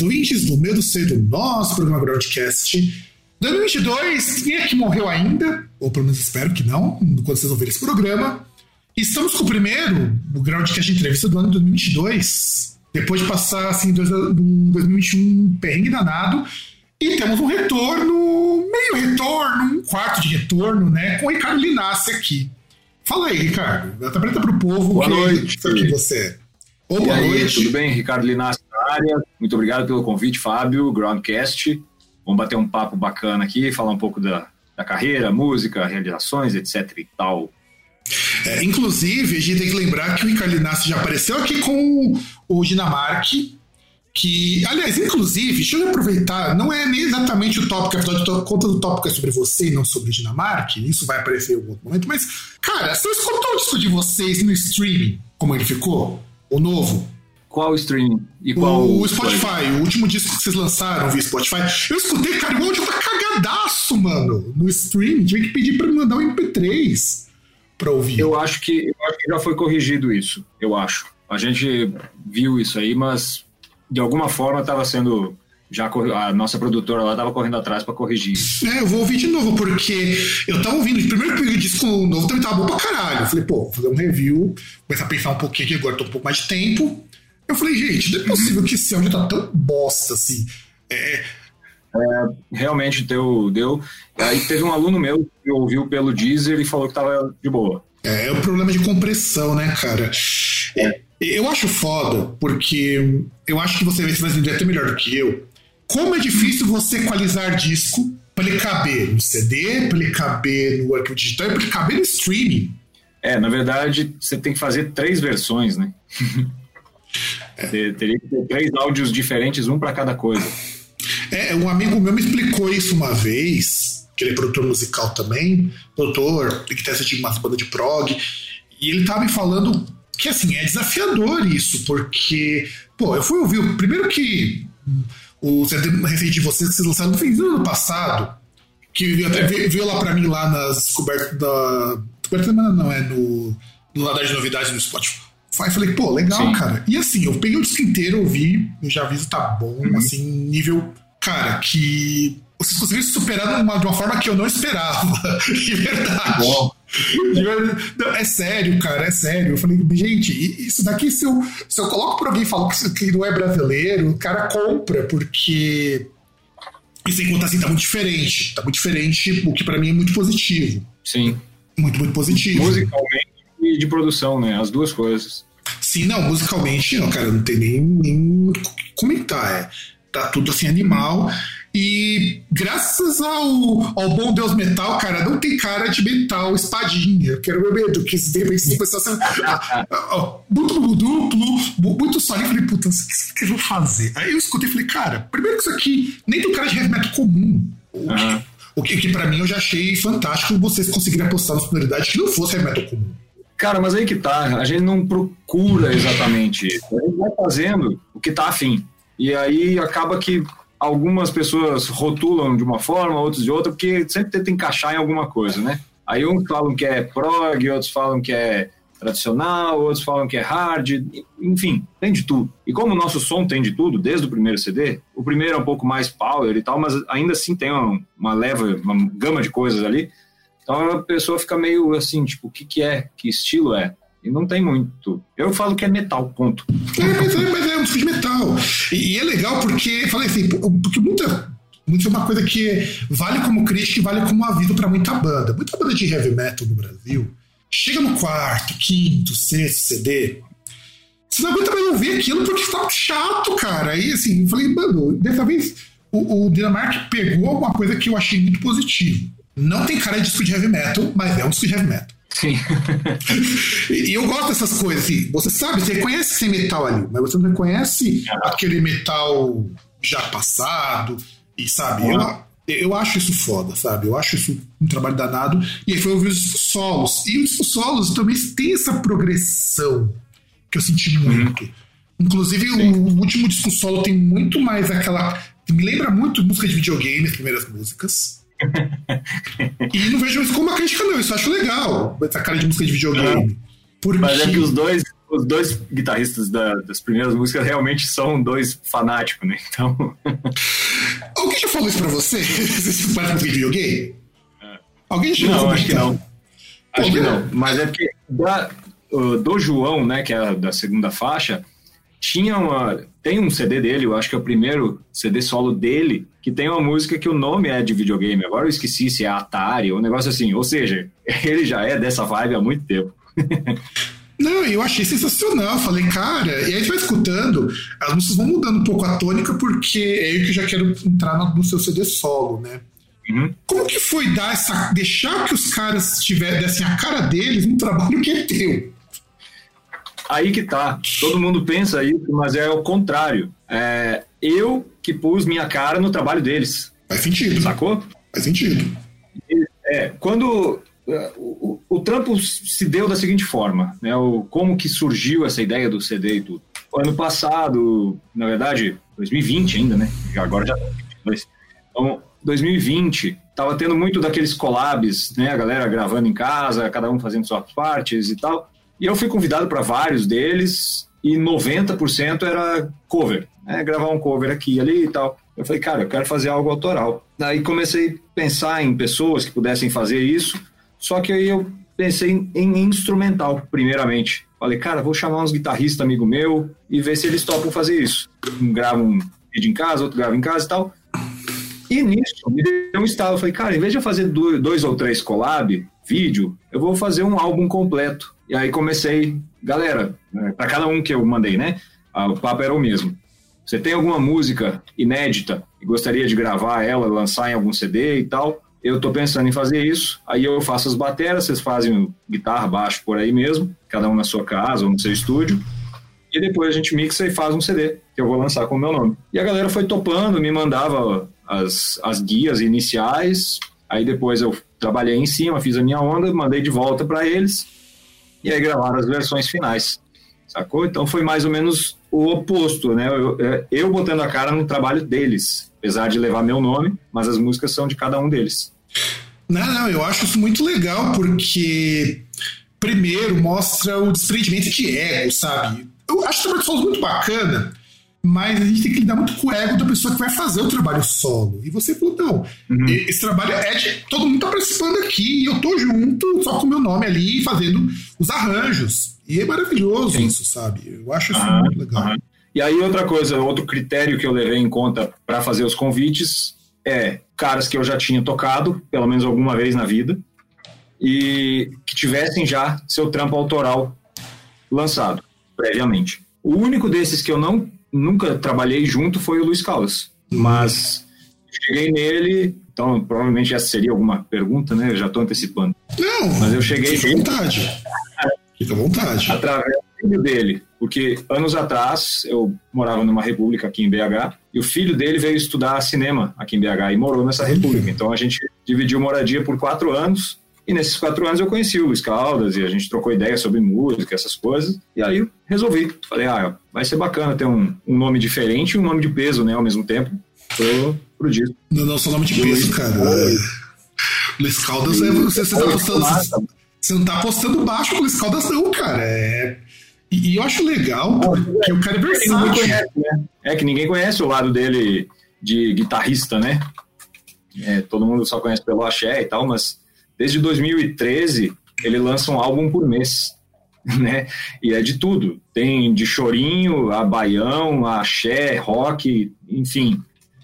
Ouvintes, caras ouvintes do nosso programa Broadcast 2022. Quem é que morreu ainda? Ou pelo menos espero que não, quando vocês ouvirem esse programa. Estamos com o primeiro, o Groundcast de entrevista do ano 2022. Depois de passar, assim, dois- um 2021 um perrengue danado. E temos um retorno, meio retorno, um quarto de retorno, né? Com o Ricardo Linassi aqui. Fala aí, Ricardo. Apresenta pro povo Boa que, noite. que você é. Ô, E boa aí, noite. tudo bem? Ricardo Linassi na área. Muito obrigado pelo convite, Fábio, Groundcast. Vamos bater um papo bacana aqui, falar um pouco da, da carreira, música, realizações, etc e tal. É, inclusive, a gente tem que lembrar que o Ricardo já apareceu aqui com o Dinamarque. Que, aliás, inclusive, deixa eu aproveitar, não é nem exatamente o tópico, afinal de contas, o tópico é sobre você e não sobre o Dinamarque, isso vai aparecer em algum outro momento, mas, cara, você escutou o disco de vocês no streaming, como ele ficou? O novo? Qual streaming e qual. o Spotify, o último disco que vocês lançaram via Spotify. Eu escutei, cara, o áudio tá cagadaço, mano, no streaming. Tive que pedir pra me mandar um MP3 pra ouvir. Eu acho que eu acho que já foi corrigido isso, eu acho. A gente viu isso aí, mas de alguma forma estava sendo já a nossa produtora lá estava correndo atrás para corrigir. isso. É, eu vou ouvir de novo, porque eu tava ouvindo, primeiro que o disco novo também tava bom pra caralho. Eu falei, pô, vou fazer um review, começar a pensar um pouquinho aqui, agora tô um pouco mais de tempo. Eu falei, gente, não é possível que esse áudio tá tão bosta assim. É, Realmente deu, deu. Aí teve um aluno meu que ouviu pelo Deezer e falou que estava de boa. é, é o problema de compressão, né, cara? É, eu acho foda, porque eu acho que você vai entender até melhor do que eu. Como é difícil você equalizar disco pra ele caber no CD, pra ele caber no arquivo digital e pra ele caber no streaming. É, na verdade, você tem que fazer três versões, né? Ter- Teria que ter três áudios diferentes, um para cada coisa. É, um amigo meu me explicou isso uma vez, que ele é produtor musical também, produtor, que testa de umas bandas de prog, e ele tava me falando que, assim, é desafiador isso, porque, pô, eu fui ouvir, primeiro que o CD recente de vocês que vocês lançaram no fim do ano passado, que até veio, lá pra mim lá nas descobertas da... Descoberta não, é no, no radar de novidades no Spotify. Aí falei, pô, legal, Sim. cara. E assim, eu peguei o disco inteiro, ouvi, eu já aviso, tá bom, assim, nível, cara, que vocês conseguiram se superar de uma, de uma forma que eu não esperava. De verdade. Bom. Não, é sério, cara, é sério. Eu falei, gente, isso daqui, se eu, se eu coloco pra alguém e falo que não é brasileiro, o cara compra, porque. E sem contar assim, tá muito diferente. Tá muito diferente, o que pra mim é muito positivo. Sim. Muito, muito positivo. Musicalmente e de produção, né? As duas coisas. Sim, não, musicalmente, não, cara, não tem nem, nem o que comentar. É, tá tudo assim animal. E graças ao, ao bom Deus metal, cara, não tem cara de metal espadinha. Eu quero ver medo, que de repente se começar a ser ah, duplo, duplo, mu- muito solinho. Eu falei, puta, o que, eu vou fazer? Aí eu escutei e falei, cara, primeiro que isso aqui nem do cara de heavy metal comum. O que, Aham. o que, que pra mim eu já achei fantástico vocês conseguirem apostar na sonoridade que não fosse heavy metal comum. Cara, mas aí que tá, a gente não procura exatamente isso. A gente vai fazendo o que tá afim. E aí acaba que algumas pessoas rotulam de uma forma, outros de outra, porque sempre tenta encaixar em alguma coisa, né? Aí uns falam que é prog, outros falam que é tradicional, outros falam que é hard, enfim, tem de tudo. E como o nosso som tem de tudo, desde o primeiro CD, o primeiro é um pouco mais power e tal, mas ainda assim tem uma, uma leva, uma gama de coisas ali. Então a pessoa fica meio assim, tipo, o que, que é? Que estilo é? E não tem muito. Eu falo que é metal, ponto. É, mas é, mas é um disco de metal. E, e é legal porque, falei assim, porque muita. Muito é uma coisa que vale como crítica e vale como aviso para muita banda. Muita banda de heavy metal no Brasil chega no quarto, quinto, sexto CD. Você não aguenta mais ouvir aquilo porque tá chato, cara. Aí assim, eu falei, mano, dessa vez o, o Dinamark pegou uma coisa que eu achei muito positivo. Não tem cara de disco de heavy metal, mas é um disco de heavy metal. Sim. e eu gosto dessas coisas. Assim, você sabe, você reconhece esse metal ali, mas você não reconhece aquele metal já passado. E sabe, eu, eu acho isso foda, sabe? Eu acho isso um trabalho danado. E aí foi ouvir os solos. E os solos também tem essa progressão que eu senti muito. Uhum. Inclusive, Sim. o último disco solo tem muito mais aquela. Me lembra muito música de videogame, as primeiras músicas. E não vejo isso como uma crítica, não. Isso eu acho legal, essa cara de música de videogame. Porque... Mas é que os dois, os dois guitarristas da, das primeiras músicas realmente são dois fanáticos, né? Então. Alguém já falou isso pra você? Você parece de videogame? É. Alguém já Não, acho que não. Acho Pô, que não. Mas é porque da, do João, né, que é da segunda faixa, tinha uma. Tem um CD dele, eu acho que é o primeiro CD solo dele, que tem uma música que o nome é de videogame. Agora eu esqueci se é Atari ou um negócio assim. Ou seja, ele já é dessa vibe há muito tempo. Não, eu achei sensacional. Falei, cara, e aí a gente vai escutando, as músicas vão mudando um pouco a tônica, porque é aí que eu já quero entrar no seu CD solo, né? Uhum. Como que foi dar essa. deixar que os caras tivessem a cara deles num trabalho que é teu? Aí que tá. Todo mundo pensa isso, mas é o contrário. É, eu que pus minha cara no trabalho deles. Faz sentido. Sacou? Faz sentido. É, quando é, o, o, trampo se deu da seguinte forma, né? O, como que surgiu essa ideia do CD e tudo. O ano passado, na verdade, 2020 ainda, né? Agora já Então, 2020, tava tendo muito daqueles collabs, né? A galera gravando em casa, cada um fazendo suas partes e tal. E eu fui convidado para vários deles e 90% era cover, né? Gravar um cover aqui e ali e tal. Eu falei, cara, eu quero fazer algo autoral. Daí comecei a pensar em pessoas que pudessem fazer isso só que aí eu pensei em, instrumental, primeiramente. Falei, cara, vou chamar uns guitarristas amigo meu e ver se eles topam fazer isso. Um grava um vídeo em casa, outro grava em casa e tal. E nisso, me estalo. falei, cara, em vez de eu fazer dois ou três collab, vídeo, eu vou fazer um álbum completo. E aí comecei, galera, né, para cada um que eu mandei, né? O papo era o mesmo. Você tem alguma música inédita e gostaria de gravar ela, lançar em algum CD e tal? eu estou pensando em fazer isso. Aí eu faço as bateras, vocês fazem guitarra, baixo por aí mesmo, cada um na sua casa ou no seu estúdio. E depois a gente mixa e faz um CD, que eu vou lançar com o meu nome. E a galera foi topando, me mandava as, as guias iniciais. Aí depois eu trabalhei em cima, fiz a minha onda, mandei de volta para eles. E aí gravaram as versões finais. Sacou? Então foi mais ou menos o oposto, né? Eu, eu botando a cara no trabalho deles apesar de levar meu nome, mas as músicas são de cada um deles. Não, não, eu acho isso muito legal porque, primeiro, mostra o desprendimento de ego, sabe? Eu acho o trabalho solo muito bacana, mas a gente tem que lidar muito com o ego da pessoa que vai fazer o trabalho solo. E você falou, não, uhum. esse trabalho é de. Todo mundo tá participando aqui e eu tô junto, só com o meu nome ali, fazendo os arranjos. E é maravilhoso Sim. isso, sabe? Eu acho isso uhum. muito legal. E aí, outra coisa, outro critério que eu levei em conta para fazer os convites é caras que eu já tinha tocado, pelo menos alguma vez na vida, e que tivessem já seu trampo autoral lançado previamente. O único desses que eu não nunca trabalhei junto foi o Luiz Caldas, mas cheguei nele, então provavelmente essa seria alguma pergunta, né? Eu já estou antecipando. Não, mas eu cheguei. Fica à vontade. Fica à vontade. Através filho dele, porque anos atrás eu morava numa república aqui em BH e o filho dele veio estudar cinema aqui em BH e morou nessa república. Então a gente dividiu moradia por quatro anos e nesses quatro anos eu conheci o Luiz Caldas e a gente trocou ideias sobre música, essas coisas. E aí eu resolvi. Falei, ah, vai ser bacana ter um, um nome diferente e um nome de peso, né, ao mesmo tempo. Tô pro disco. Não, não, só nome de peso, cara. Luiz Caldas é você, você tá postando. Você não tá postando baixo com o Luiz Caldas, não, cara. É e, eu acho legal porque o cara é versátil. Conhece, né? É que ninguém conhece o lado dele de guitarrista, né? É, todo mundo só conhece pelo axé e tal, mas desde 2013 ele lança um álbum por mês, né? E é de tudo. Tem de chorinho, a baião, a axé, rock, enfim.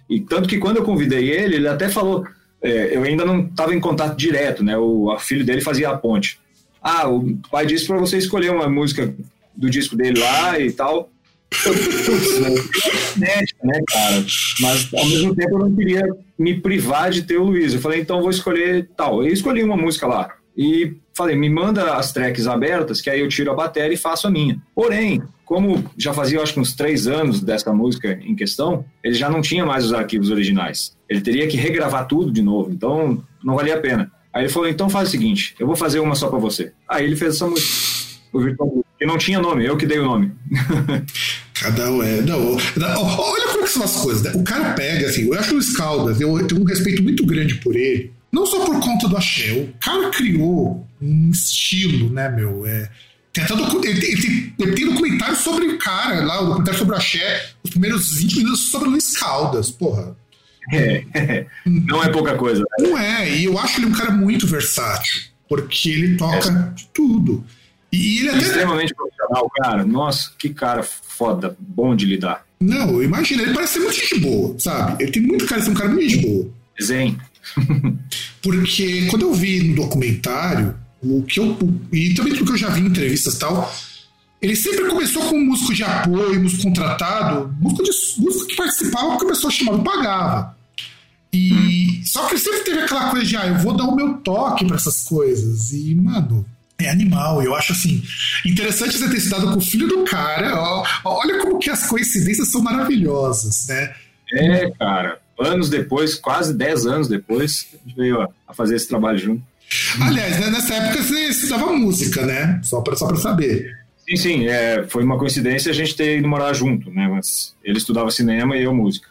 E tanto que quando eu convidei ele, ele até falou, é, eu ainda não estava em contato direto, né? O a filho dele fazia a ponte. Ah, o pai disse para você escolher uma música do disco dele lá e tal. Putz, né, cara? Mas ao mesmo tempo eu não queria me privar de ter o Luiz. Eu falei, então vou escolher tal. Eu escolhi uma música lá. E falei, me manda as tracks abertas, que aí eu tiro a bateria e faço a minha. Porém, como já fazia acho que uns três anos dessa música em questão, ele já não tinha mais os arquivos originais. Ele teria que regravar tudo de novo, então não valia a pena. Aí ele falou, então faz o seguinte, eu vou fazer uma só para você. Aí ele fez essa música, o Virtual não tinha nome, eu que dei o nome. Cada um é. Não, olha como são as coisas. Né? O cara pega, assim, eu acho o Scaldas, eu tenho um respeito muito grande por ele. Não só por conta do axé, o cara criou um estilo, né, meu? É, tem até ele, ele, ele, tem documentário sobre o cara lá, o documentário sobre o axé, os primeiros 20 minutos sobre o Luiz Caldas, porra. É, é, não é pouca coisa. Né? Não é, e eu acho ele um cara muito versátil, porque ele toca é. tudo. E ele até. Extremamente profissional, cara. Nossa, que cara foda, bom de lidar. Não, imagina, ele parece ser muito gente boa, sabe? Ele tem muito cara de ser um cara muito gente boa. Zen. Porque quando eu vi no documentário, o que eu. E também tudo que eu já vi em entrevistas e tal, ele sempre começou com músico de apoio, músico contratado, músico, de, músico que participava porque a chamava e pagava. E. Só que ele sempre teve aquela coisa de, ah, eu vou dar o meu toque para essas coisas. E, mano, é animal. Eu acho assim interessante você ter estudado com o filho do cara. Ó, olha como que as coincidências são maravilhosas, né? É, cara. Anos depois, quase 10 anos depois, a gente veio a fazer esse trabalho junto. Aliás, né, nessa época você estudava música, né? Só para só saber. Sim, sim. É, foi uma coincidência a gente ter ido morar junto, né? Mas ele estudava cinema e eu música.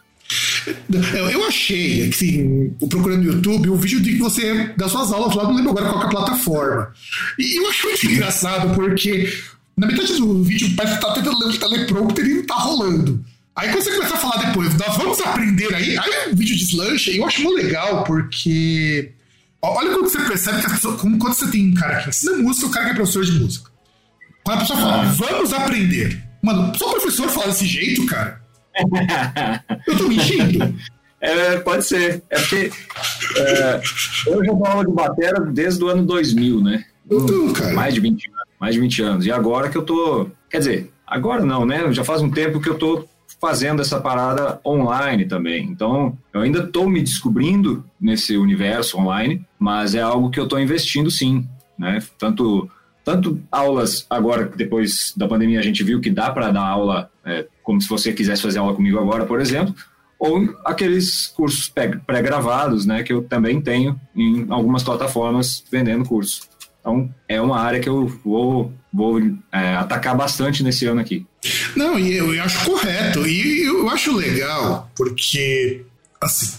Eu achei, assim, procurando no YouTube, o um vídeo de você das suas aulas lá, não lembro agora qual é a plataforma. E eu acho muito engraçado, porque na metade do vídeo parece que tá tentando ler o teleprompter e não tá rolando. Aí quando você começa a falar depois, nós vamos aprender aí, aí o vídeo deslancha, e eu acho muito legal, porque. Olha quando você percebe que as pessoas. Como quando você tem um cara que ensina música um cara que é professor de música. Quando a pessoa fala, vamos aprender. Mano, só o professor fala desse jeito, cara. Eu tô mentindo. É, pode ser. É porque é, eu já dou aula de bateria desde o ano 2000, né? Então, cara. Mais de 20 anos. Mais de 20 anos. E agora que eu tô. Quer dizer, agora não, né? Já faz um tempo que eu tô fazendo essa parada online também. Então, eu ainda estou me descobrindo nesse universo online, mas é algo que eu estou investindo sim, né? Tanto tanto aulas agora depois da pandemia a gente viu que dá para dar aula é, como se você quisesse fazer aula comigo agora, por exemplo, ou aqueles cursos pré-gravados, né, que eu também tenho em algumas plataformas vendendo cursos. Então, é uma área que eu vou, vou é, atacar bastante nesse ano aqui. Não, e eu, eu acho correto. E eu acho legal, porque, assim,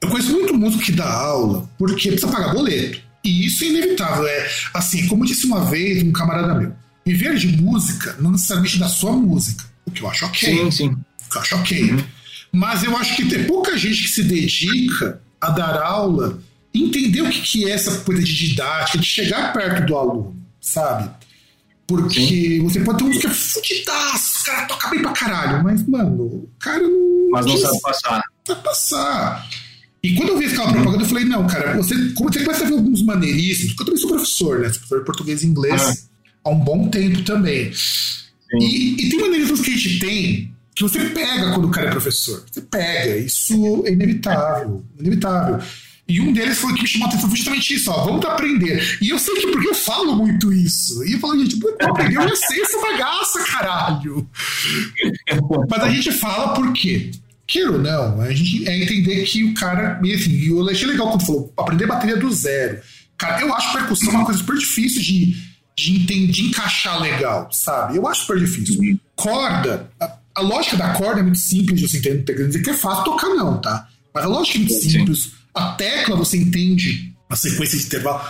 eu conheço muito músico que dá aula porque precisa pagar boleto. E isso é inevitável. É, assim, como disse uma vez um camarada meu, viver de música não necessariamente da sua música o que eu acho ok. Sim, sim. O que eu acho ok. Uhum. Mas eu acho que tem pouca gente que se dedica a dar aula entender o que, que é essa coisa de didática, de chegar perto do aluno, sabe? Porque Sim. você pode ter um que é fudidaço, o cara toca bem pra caralho, mas, mano, o cara não. Mas não sabe passar. Sabe passar. E quando eu vi aquela propaganda, eu falei, não, cara, você, como você começa a ver alguns maneirismos, porque eu também sou professor, né? Sou professor de português e inglês ah. há um bom tempo também. E, e, tem maneirismos que a gente tem que você pega quando o cara é professor. Você pega, isso é inevitável. Inevitável. E um deles foi que me chamou a atenção foi justamente isso, ó, vamos aprender. E eu sei que porque eu falo muito isso. E eu falo, gente, vamos aprender, eu já sei essa bagaça, caralho. Mas a gente fala por quê? Queira ou não, a gente é entender que o cara. E assim, eu achei legal quando falou, aprender bateria do zero. Cara, eu acho percussão uma coisa super difícil de de, entender, de encaixar legal, sabe? Eu acho super difícil. Uhum. Corda, a, a, lógica da corda é muito simples, você entende, não dizer que é fácil tocar, não, tá? Mas a lógica é muito Sim. simples. A tecla você entende a sequência de intervalo.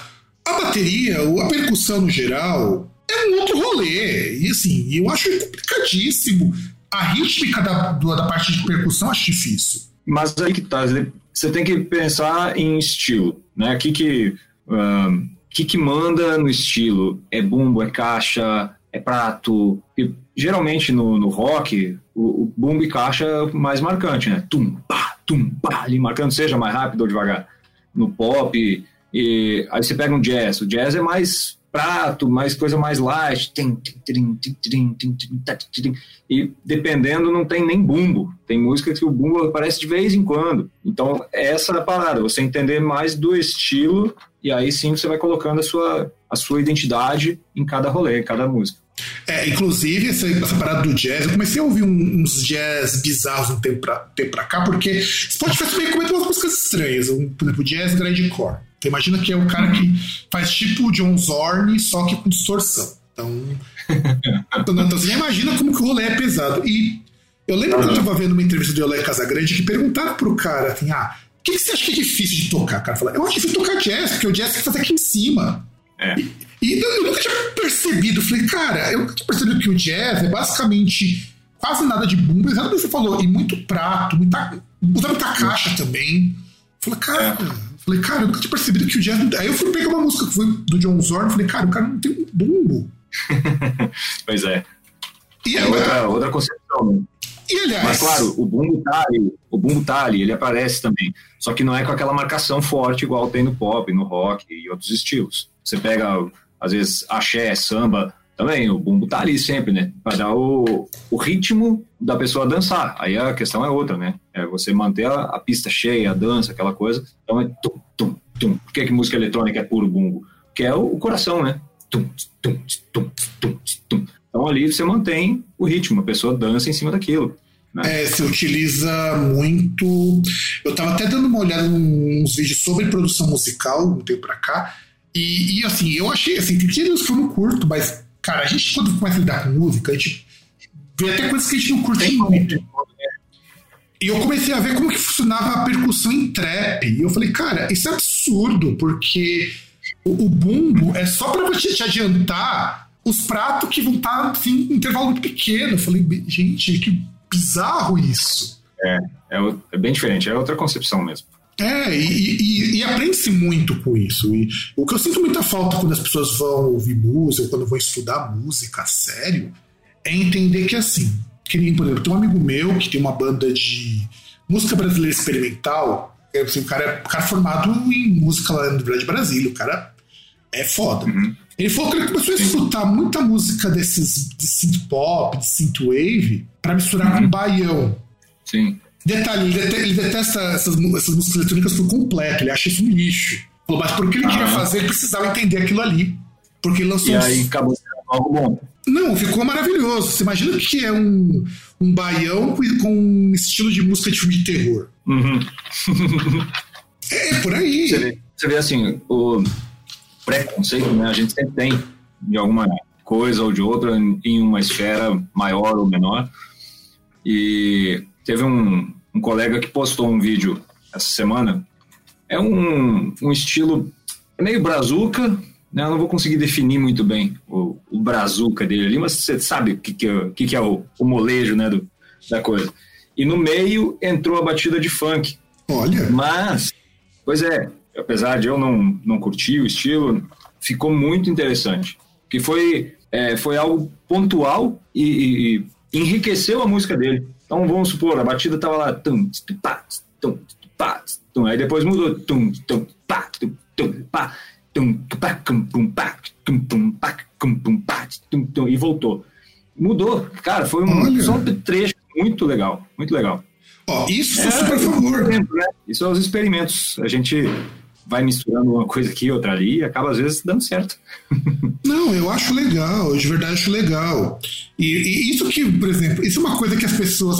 A bateria, a percussão no geral, é um outro rolê. E assim, eu acho complicadíssimo. A rítmica da, da parte de percussão eu acho difícil. Mas aí que tá, você tem que pensar em estilo, né? O que que. Um que, que manda no estilo? É bumbo, é caixa, é prato. E, geralmente no, no rock, o, o bumbo e caixa é mais marcante, né? Tum, pá, tum, pá, ali marcando, seja mais rápido ou devagar. No pop, e aí você pega um jazz. O jazz é mais prato, mais coisa mais light. E dependendo, não tem nem bumbo. Tem música que o bumbo aparece de vez em quando. Então, essa é a parada, você entender mais do estilo, e aí sim você vai colocando a sua, a sua identidade em cada rolê, em cada música. É, inclusive, essa, essa, parada do jazz, eu comecei a ouvir uns jazz bizarros um tempo pra, tempo pra cá, porque Spotify também comenta umas músicas estranhas, um, por exemplo, jazz grindcore. Então imagina que é o cara que faz tipo o John Zorn, só que com distorção. Então, então, então você imagina como que o rolê é pesado. E eu lembro que eu tava vendo uma entrevista do Olé Casagrande que perguntaram pro cara assim, ah, o que, que, você acha que é difícil de tocar? Cara falou, eu acho difícil tocar jazz, porque o jazz tem que fazer aqui em cima. É. E, e eu, eu, nunca tinha percebido, falei, cara, eu nunca tinha percebido que o jazz é basicamente quase nada de bumbo, exatamente o que você falou, e muito prato, muita, usa muita caixa também. Falei, cara, é. falei, cara, eu nunca tinha percebido que o jazz. Aí eu fui pegar uma música que foi do John Zorn, falei, cara, o cara não tem um bumbo. pois é. E é aí, outra, outra concepção, né? Aliás, Mas claro, o bumbo tá ali, o bumbo tá ali, ele aparece também. Só que não é com aquela marcação forte igual tem no pop, no rock e outros estilos. Você pega, às vezes, axé, samba, também, o bumbo tá ali sempre, né? Para dar o, o ritmo da pessoa dançar. Aí a questão é outra, né? É você manter a, a pista cheia, a dança, aquela coisa. Então é tum, tum, tum. Por que, que música eletrônica é puro bumbo? Que é o, o coração, né? Tum, tum, tum, tum, tum. Então ali você mantém o ritmo, a pessoa dança em cima daquilo. Né? É, se utiliza muito. Eu estava até dando uma olhada nos vídeos sobre produção musical um tempo pra cá. E, e assim, eu achei assim, tem vídeos que eu não curto, mas, cara, a gente quando começa a lidar com música, a gente vê até coisas que a gente não curte muito. E eu comecei a ver como que funcionava a percussão em trap. E eu falei, cara, isso é absurdo, porque o, o bumbo é só para você te adiantar os pratos que vão estar tá, assim, em intervalo muito pequeno. Eu falei, gente, que bizarro isso. É, é, é bem diferente, é outra concepção mesmo. É, e, e, e aprende-se muito com isso. E o que eu sinto muita falta quando as pessoas vão ouvir música, quando vão estudar música a sério, é entender que assim, que nem, por exemplo, tem um amigo meu que tem uma banda de música brasileira experimental. É, assim, o, cara é, o cara é formado em música lá no Brasília, o cara é foda. Uhum. Ele falou que ele começou a escutar muita música desses de synth pop, de synth wave, para misturar uhum. com baião. Sim. Detalhe, ele detesta essas, essas músicas eletrônicas por completo, ele acha isso um lixo. Falou, mas porque ele queria fazer, ele precisava entender aquilo ali. Porque ele lançou. E aí acabou sendo algo bom. Não, ficou maravilhoso. Você imagina o que é um, um baião com um estilo de música de filme de terror. Uhum. é, por aí. Você vê, você vê assim, o preconceito, né? A gente sempre tem de alguma coisa ou de outra em uma esfera maior ou menor. E teve um, um colega que postou um vídeo essa semana. É um, um estilo meio brazuca, né? Eu não vou conseguir definir muito bem o, o brazuca dele ali, mas você sabe o que, que, é, que, que é o, o molejo né, do, da coisa. E no meio entrou a batida de funk. Olha. Mas, pois é, apesar de eu não, não curtir o estilo, ficou muito interessante. Que foi, é, foi algo pontual e, e, enriqueceu a música dele. Então vamos supor, a batida tava lá. Tum, pá, tum, pá, tum, aí depois mudou. Tum, tum, pá, tum, tum, pá, tum, pá, pum, pá, tum, pum, pá, pum, pum, pá, tum, tum, e voltou. Mudou. Cara, foi um Olha. só trecho muito legal. Muito legal. Ó, isso é, super a favor. Né? Isso são os experimentos. A gente vai misturando uma coisa aqui, outra ali, e acaba às vezes dando certo. Não, eu acho legal, de verdade acho legal. E, e, isso que, por exemplo, isso é uma coisa que as pessoas,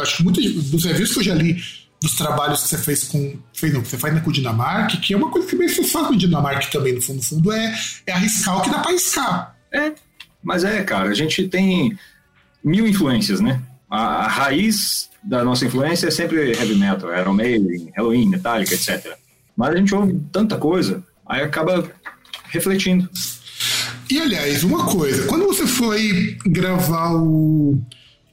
acho que muitos dos reviews que eu já li dos trabalhos que você fez com. Fez, não, que você faz na, com o Dinamarca, que é uma coisa que meio você faz com o Dinamarca também, no fundo, no fundo, é, é arriscar o que dá pra arriscar. É, mas é, cara, a gente tem mil influências, né? A, a raiz da nossa influência é sempre heavy metal, Iron Maiden, Halloween, Metallica, etc. Mas a gente ouve tanta coisa, aí acaba refletindo. E aliás, uma coisa, quando você foi gravar o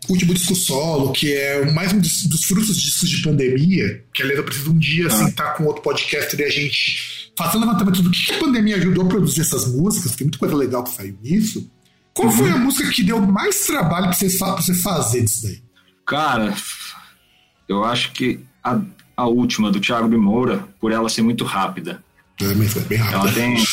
último disco solo, que é mais um dos, frutos discos de pandemia, que aliás eu preciso um dia ah. sentar com outro podcast e a gente fazer um levantamento do que, que a pandemia ajudou a produzir essas músicas, tem muita coisa legal que saiu nisso. Qual uhum. foi a música que deu mais trabalho pra você, pra você fazer disso daí? Cara, eu acho que a, a última do Thiago de Moura, por ela ser muito rápida. É, mas foi bem rápida. Ela tem,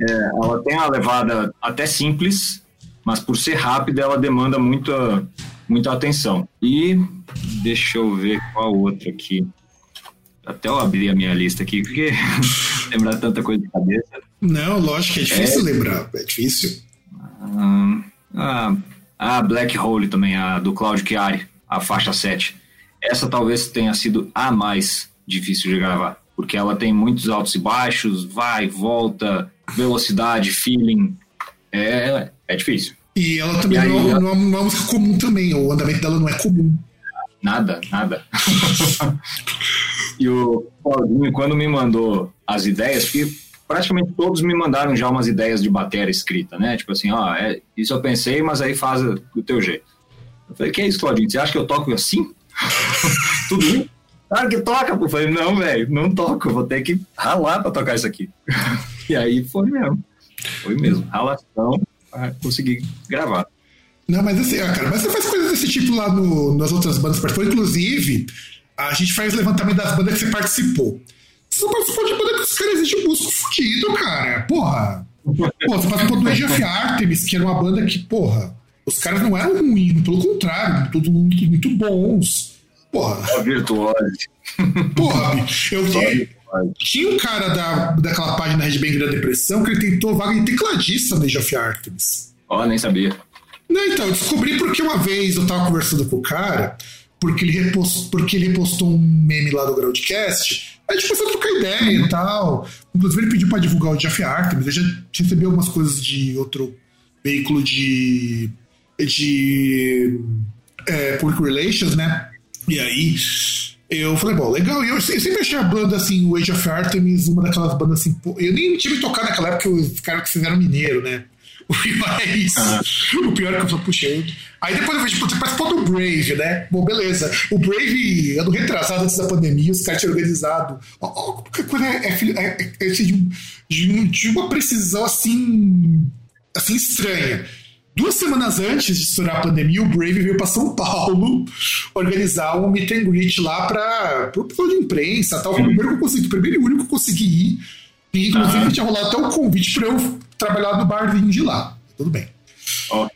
é, ela tem uma levada até simples, mas por ser rápida ela demanda muita, muita atenção. E deixa eu ver qual outra aqui. Até eu abri a minha lista aqui, porque lembrar tanta coisa de cabeça. Não, lógico, é difícil é, lembrar, é difícil. Ah, a Black Hole também, a do Claudio Chiari, a faixa 7. Essa talvez tenha sido a mais difícil de gravar, porque ela tem muitos altos e baixos, vai, volta, velocidade, feeling. É, é difícil. E ela também e aí, não, é, não, é uma música comum também, o andamento dela não é comum. Nada, nada. e o Paulinho, quando me mandou as ideias, porque praticamente todos me mandaram já umas ideias de bateria escrita, né? Tipo assim, ó, é, isso eu pensei, mas aí faz do teu jeito. Eu falei, que é isso, Claudinho? Você acha que eu toco assim? Tudo bem? Claro que toca, pô. Falei, não, velho, não toco, vou ter que ralar pra tocar isso aqui. e aí foi mesmo. Foi mesmo, ralação pra conseguir gravar. Não, mas assim, ah, cara, mas você faz coisas desse tipo lá no, nas outras bandas participou. Inclusive, a gente faz levantamento das bandas que você participou. Você participou de banda que os caras exigem músico fudido, cara. Porra. Pô, você participou do Age of Artemis, que era uma banda que, porra, os caras não eram ruins, pelo contrário, todos muito, muito bons. Porra. É virtuose. Porra, eu vi. Tinha um cara da, daquela página Red Bang da Depressão que ele tentou vaga de tecladista no Age of Artemis. Ó, oh, nem sabia. Não, então, eu descobri porque uma vez eu tava conversando com o cara, porque ele repostou, porque ele repostou um meme lá do Groundcast, aí a gente começou a trocar ideia e tal. Inclusive ele pediu pra divulgar o Jeff Artemis, eu já recebeu algumas coisas de outro veículo de. de. É, Public Relations, né? E aí eu falei, bom, legal. E eu, eu, sempre achei a banda, assim, o Age of Artemis, uma daquelas bandas assim. Eu nem tive que tocar naquela época, os caras que fizeram mineiro, né? É. Uhum. O pior é que eu falei, puxa, eu... Aí depois eu falei, tipo, você participou do Brave, né? Bom, beleza. O Brave, ano retrasado antes da pandemia, os caras tinham organizado. Ó, ó, que coisa é, é, é, é de, de, de uma precisão assim. assim estranha. Duas semanas antes de estourar a pandemia, o Brave veio para São Paulo organizar um meet and greet lá para o pessoal de imprensa. Tal. Foi o primeiro que eu consegui, o primeiro e único que eu consegui ir. E, inclusive, ah. tinha rolado até um convite para eu trabalhar no barzinho de lá. Tudo bem. Oh.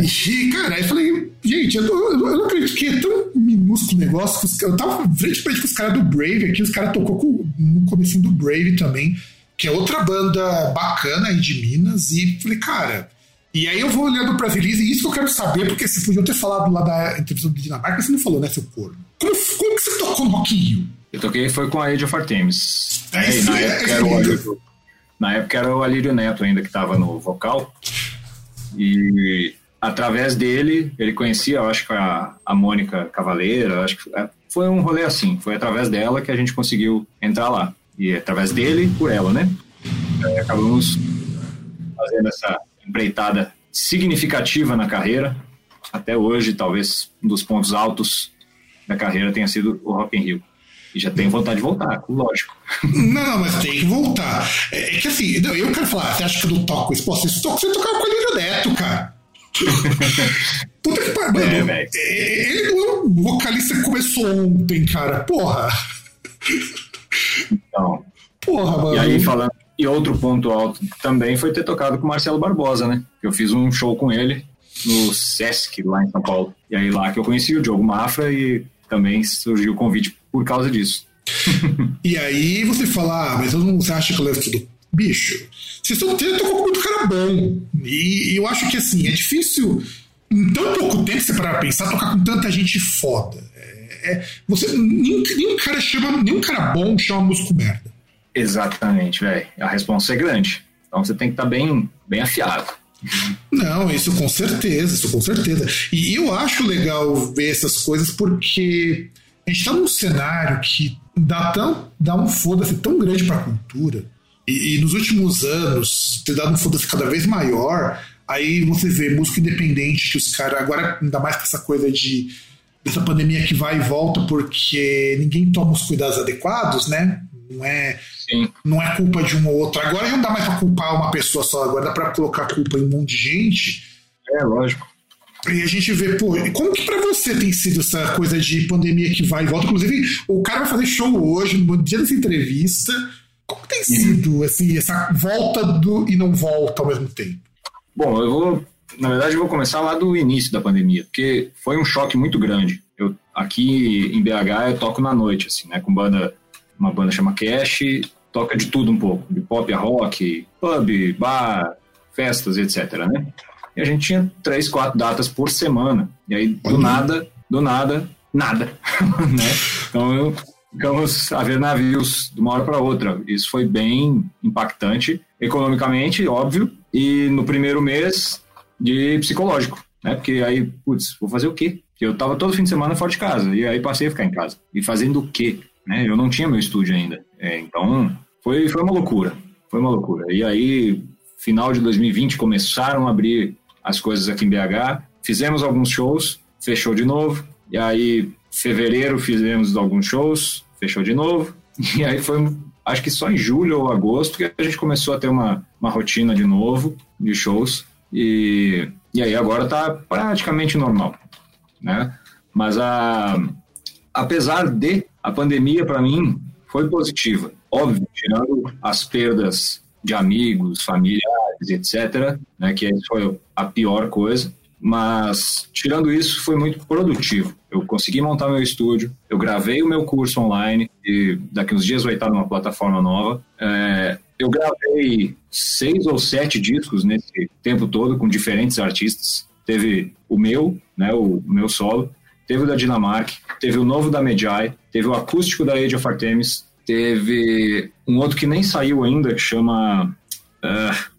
e, cara, aí eu falei, gente, eu, tô, eu, não acredito que é tão minúsculo o negócio. Eu tava frente frente com os caras do Brave aqui, os caras tocou com, no começo do Brave também, que é outra banda bacana aí de Minas, e falei, cara. E aí eu vou olhando pra Feliz, e isso que eu quero saber, porque se podiam ter falado lá da entrevista do Dinamarca, você não falou, né, seu corno? Como, como que você tocou no Rock in Rio? Eu toquei foi com a Age of Artemis. É, na, é, época era o Alírio, na época era o Alírio Neto ainda que estava no vocal. E através dele, ele conhecia, eu acho que a, a Mônica Cavaleira, acho que é, foi um rolê assim. Foi através dela que a gente conseguiu entrar lá. E através dele, por ela, né? Aí acabamos fazendo essa empreitada significativa na carreira. Até hoje, talvez um dos pontos altos da carreira tenha sido o Rock in Rio. E já tenho vontade de voltar, lógico. Não, mas tem que voltar. É, é que assim, não, eu quero falar, você acha que eu não toco isso? Pô, você toca, você tocava com o Lírio Neto, cara. Puta que pariu, é, mano. É, ele não é um vocalista que começou ontem, cara. Porra. Então. Porra, mano. E aí, falando. E outro ponto alto também foi ter tocado com o Marcelo Barbosa, né? Eu fiz um show com ele no Sesc, lá em São Paulo. E aí lá que eu conheci o Diogo Mafra e também surgiu o convite por causa disso. e aí você fala, ah, mas você acha que eu levo tudo? Bicho, vocês estão tendo com muito cara bom. E, e, eu acho que assim, é difícil, em tão pouco tempo, você parar pra pensar, tocar com tanta gente foda. É, é, você, nenhum, nenhum cara chama, nenhum cara bom chama músico merda. Exatamente, velho. A resposta é grande. Então você tem que estar tá bem, bem afiado. Não, isso com certeza, isso com certeza. E eu acho legal ver essas coisas porque a gente está num cenário que dá, tão, dá um foda-se tão grande para a cultura, e, e, nos últimos anos tem dado um foda-se cada vez maior. Aí você vê música independente que os caras, agora ainda mais com essa coisa de dessa pandemia que vai e volta porque ninguém toma os cuidados adequados, né? Não é, não é culpa de um ou outro. Agora não dá mais pra culpar uma pessoa só, agora dá pra colocar culpa em um monte de gente. É, lógico. E a gente vê, pô, como que pra você tem sido essa coisa de pandemia que vai e volta? Inclusive, o cara vai fazer show hoje, no dia dessa entrevista. Como tem sido assim, essa volta do e não volta ao mesmo tempo? Bom, eu vou, na verdade, eu vou começar lá do início da pandemia, porque foi um choque muito grande. Eu aqui em BH eu toco na noite, assim, né, com banda, uma banda chama Cash, toca de tudo um pouco, de pop a rock, pub, bar, festas, etc, né? E a gente tinha três, quatro datas por semana. E aí, do uhum. nada, do nada, nada, né? Então eu ficamos a ver navios de uma hora para outra. Isso foi bem impactante, economicamente, óbvio, e no primeiro mês de psicológico, né? Porque aí, putz, vou fazer o quê? Eu tava todo fim de semana fora de casa, e aí passei a ficar em casa. E fazendo o quê? Né? Eu não tinha meu estúdio ainda. É, então, foi, foi uma loucura. Foi uma loucura. E aí, final de 2020, começaram a abrir as coisas aqui em BH. Fizemos alguns shows, fechou de novo. E aí, fevereiro fizemos alguns shows, fechou de novo. E aí foi, acho que só em julho ou agosto que a gente começou a ter uma, uma rotina de novo de shows. E, e aí agora tá praticamente normal, né? Mas a, apesar de, a pandemia para mim foi positiva. Óbvio, tirando as perdas de amigos, familiares, etc., né, que foi a pior coisa. Mas, tirando isso, foi muito produtivo. Eu consegui montar meu estúdio, eu gravei o meu curso online, e daqui uns dias vai estar numa plataforma nova. É, eu gravei seis ou sete discos nesse tempo todo com diferentes artistas. Teve o meu, né, o meu solo, teve o da Dinamarca, teve o novo da Medjai, teve o acústico da Age of Artemis, teve um outro que nem saiu ainda, que chama... Uh,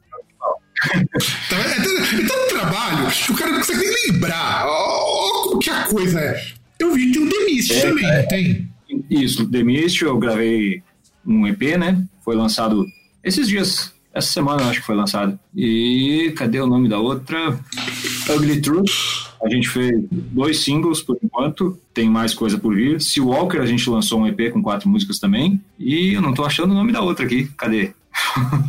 é, é tanto trabalho que o cara não consegue nem lembrar. Olha o que a coisa é. Eu vi que tem o The Mist é, também, é, tem? Isso, The Mist, eu gravei um EP, né? Foi lançado esses dias, essa semana eu acho que foi lançado. E cadê o nome da outra? Ugly Truth. A gente fez dois singles por enquanto, tem mais coisa por vir. Se Walker, a gente lançou um EP com quatro músicas também. E eu não tô achando o nome da outra aqui. Cadê?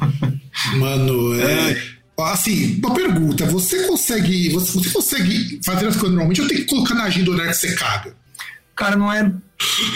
Mano, é. é Assim, uma pergunta: você consegue, você, você consegue fazer as coisas normalmente ou tem que colocar na agenda o horário que você caga? Cara, não é.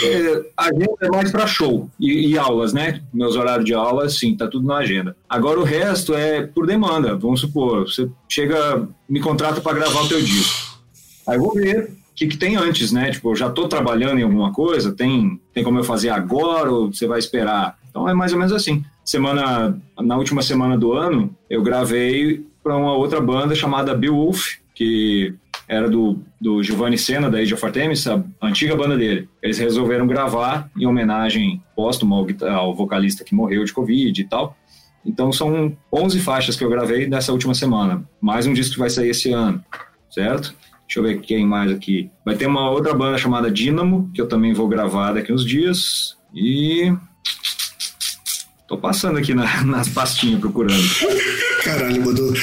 É a agenda é mais para show e, e, aulas, né? Meus horários de aula, sim, tá tudo na agenda. Agora o resto é por demanda. Vamos supor, você chega, me contrata para gravar o teu disco. Aí eu vou ver o que, que tem antes, né? Tipo, eu já tô trabalhando em alguma coisa, tem, tem como eu fazer agora ou você vai esperar? Então é mais ou menos assim semana, na última semana do ano, eu gravei para uma outra banda chamada Beowulf, que era do, do Giovanni Senna, da Age of Artemis, a antiga banda dele. Eles resolveram gravar em homenagem póstuma ao, ao vocalista que morreu de Covid e tal. Então são 11 faixas que eu gravei nessa última semana. Mais um disco que vai sair esse ano, certo? Deixa eu ver quem mais aqui. Vai ter uma outra banda chamada Dynamo, que eu também vou gravar daqui uns dias. E Tô passando aqui na, nas pastinhas procurando. Caralho, mano.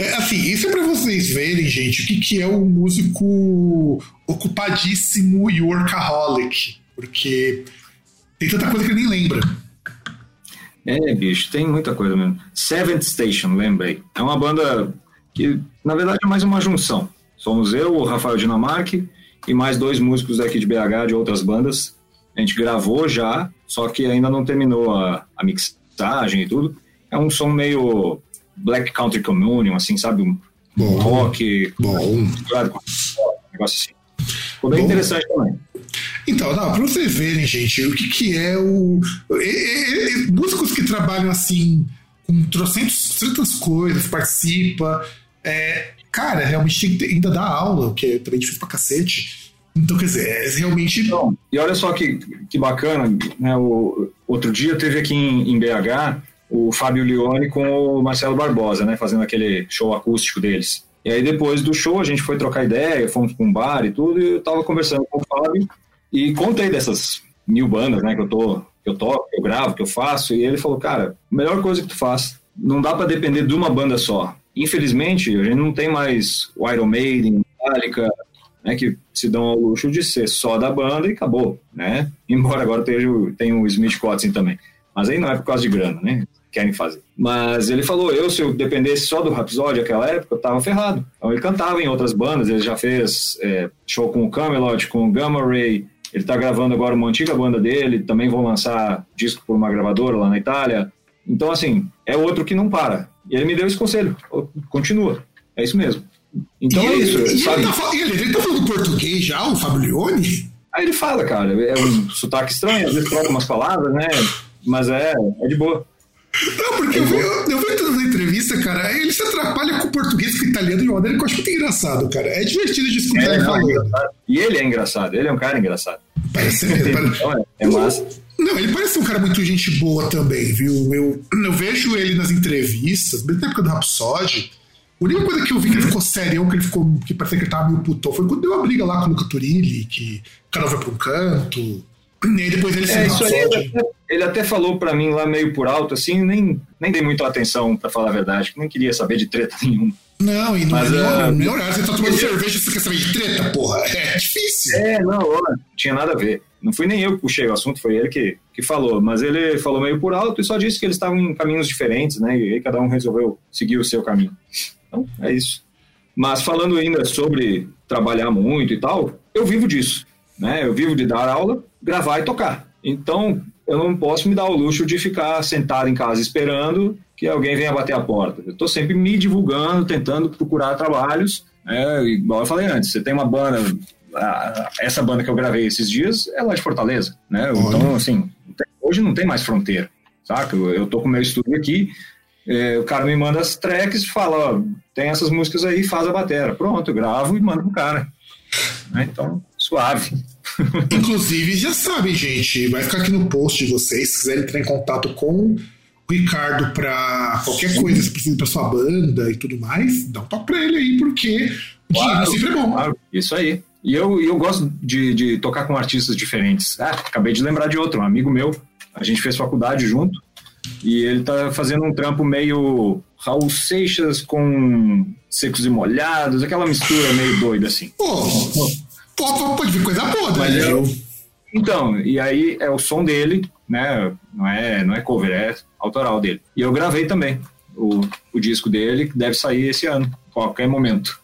É, assim, isso é pra vocês verem, gente, o que, que é um músico ocupadíssimo e workaholic. Porque tem tanta coisa que ele nem lembra. É, bicho, tem muita coisa mesmo. Seventh Station, lembrei. É uma banda que, na verdade, é mais uma junção. Somos eu, o Rafael Dinamarque e mais dois músicos daqui de BH, de outras bandas. A gente gravou já, só que ainda não terminou a, a mixagem e tudo. É um som meio Black Country Communion, assim, sabe? Um bom, rock. Bom. Um negócio assim. Ficou bem bom. interessante também. Então, pra vocês verem, gente, o que, que é o. É, é, músicos que trabalham assim, com trocentas coisas, participa. É, cara, realmente ainda dá aula, o que é também difícil pra cacete. Então, quer dizer, é realmente. Não. E olha só que, que bacana, né? O, outro dia teve aqui em, em BH o Fábio Leone com o Marcelo Barbosa, né? Fazendo aquele show acústico deles. E aí depois do show a gente foi trocar ideia, fomos para um bar e tudo, e eu tava conversando com o Fábio e contei dessas mil bandas, né? Que eu tô, que eu toco, que eu gravo, que eu faço, e ele falou, cara, melhor coisa que tu faz, não dá para depender de uma banda só. Infelizmente, a gente não tem mais o Iron Maiden, Metallica, né, que se dão ao luxo de ser só da banda e acabou, né? Embora agora tenha, tenha o Smith Kotzen também. Mas aí não é por causa de grana, né? Querem fazer. Mas ele falou, eu se eu dependesse só do Rhapsody naquela época, eu tava ferrado. Então ele cantava em outras bandas, ele já fez é, show com o Camelot, com o Gamma Ray, ele tá gravando agora uma antiga banda dele, também vão lançar disco por uma gravadora lá na Itália. Então, assim, é outro que não para. E ele me deu esse conselho, continua. É isso mesmo. Então e é ele, isso. E sabe? ele, tá, ele, ele tá falando português já, o Fablione? Aí ele fala, cara, é um sotaque estranho, às vezes troca umas palavras, né? Mas é, é de boa. Não, porque eu, eu, eu vi toda a entrevista, cara, ele se atrapalha com o português com o italiano de uma maneira que eu acho muito engraçado, cara. É divertido de escutar É, ele não, é falando. engraçado. e ele é engraçado, ele é um cara engraçado. Parece mesmo. Parece... Então é, é massa. Não, ele parece um cara muito gente boa também, viu? Eu, eu vejo ele nas entrevistas, mesmo na época do Rhapsody. A única coisa que eu vi que ele ficou sério, que ele ficou, que parecia que ele tava meio putão, foi quando deu uma briga lá com o Luca Turilli, que o cara vai pra um canto. E aí depois ele se É, isso aí. Ele, até, falou pra mim lá meio por alto, assim, nem, nem dei muita atenção, pra falar a verdade, que nem queria saber de treta nenhuma. Não, e não Mas, é nem nem horário. Você tá tomando ele- cerveja e você quer saber de treta, porra. É difícil. É, não tinha nada a ver. Não fui nem eu que puxei o assunto, foi ele que, que falou. Mas ele falou meio por alto e só disse que eles estavam em caminhos diferentes, né? E aí cada um resolveu seguir o seu caminho. Então, é isso. Mas falando ainda sobre trabalhar muito e tal, eu vivo disso, né? Eu vivo de dar aula, gravar e tocar. Então, eu não posso me dar o luxo de ficar sentado em casa esperando que alguém venha bater a porta. Eu estou sempre me divulgando, tentando procurar trabalhos. É, igual eu falei antes, você tem uma banda, essa banda que eu gravei esses dias é lá de Fortaleza, né? Então, assim, hoje não tem mais fronteira, saca? Eu, tô com o meu estúdio aqui, é, o cara me manda as tracks fala, ó, tem essas músicas aí, faz a batera. Pronto, eu gravo e mando pro cara. Né? Então, suave. Inclusive, já sabem, gente, vai ficar aqui no post de vocês, se quiserem entrar em contato com o Ricardo para qualquer coisa, se precisa para sua banda e tudo mais, dá um toque pra ele aí, porque o dinheiro Claro, sempre é bom. Claro, isso aí. E eu, eu gosto de, de tocar com artistas diferentes. Ah, acabei de lembrar de outro, um amigo meu. A gente fez faculdade junto. E ele tá fazendo um trampo meio Raul Seixas com secos e molhados, aquela mistura meio doida assim. Pô, pô, pode vir coisa boa, Mas né? eu- Então, e aí é o som dele, né? Não é, não é cover, é autoral dele. E eu gravei também o, o disco dele, que deve sair esse ano, qualquer momento.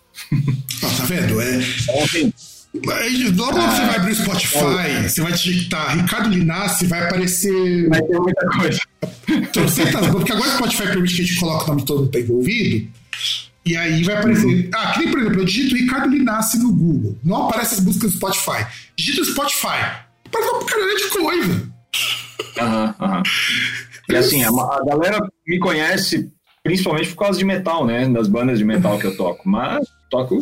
Ó, tá vendo? É, Aí, Logo que você vai abrir o Spotify, você vai digitar Ricardo Linassi, vai aparecer vai ter muita coisa. porque agora o Spotify permite que a gente coloque o nome todo que tá envolvido. E aí vai aparecer. Ah, que nem, por exemplo, eu digito Ricardo Linassi no Google. Não aparece as músicas do Spotify. Digita Spotify. Aparece uma caralho de coisa. Aham, aham. E assim, a, a galera me conhece principalmente por causa de metal, né? Das bandas de metal que eu toco. Mas toco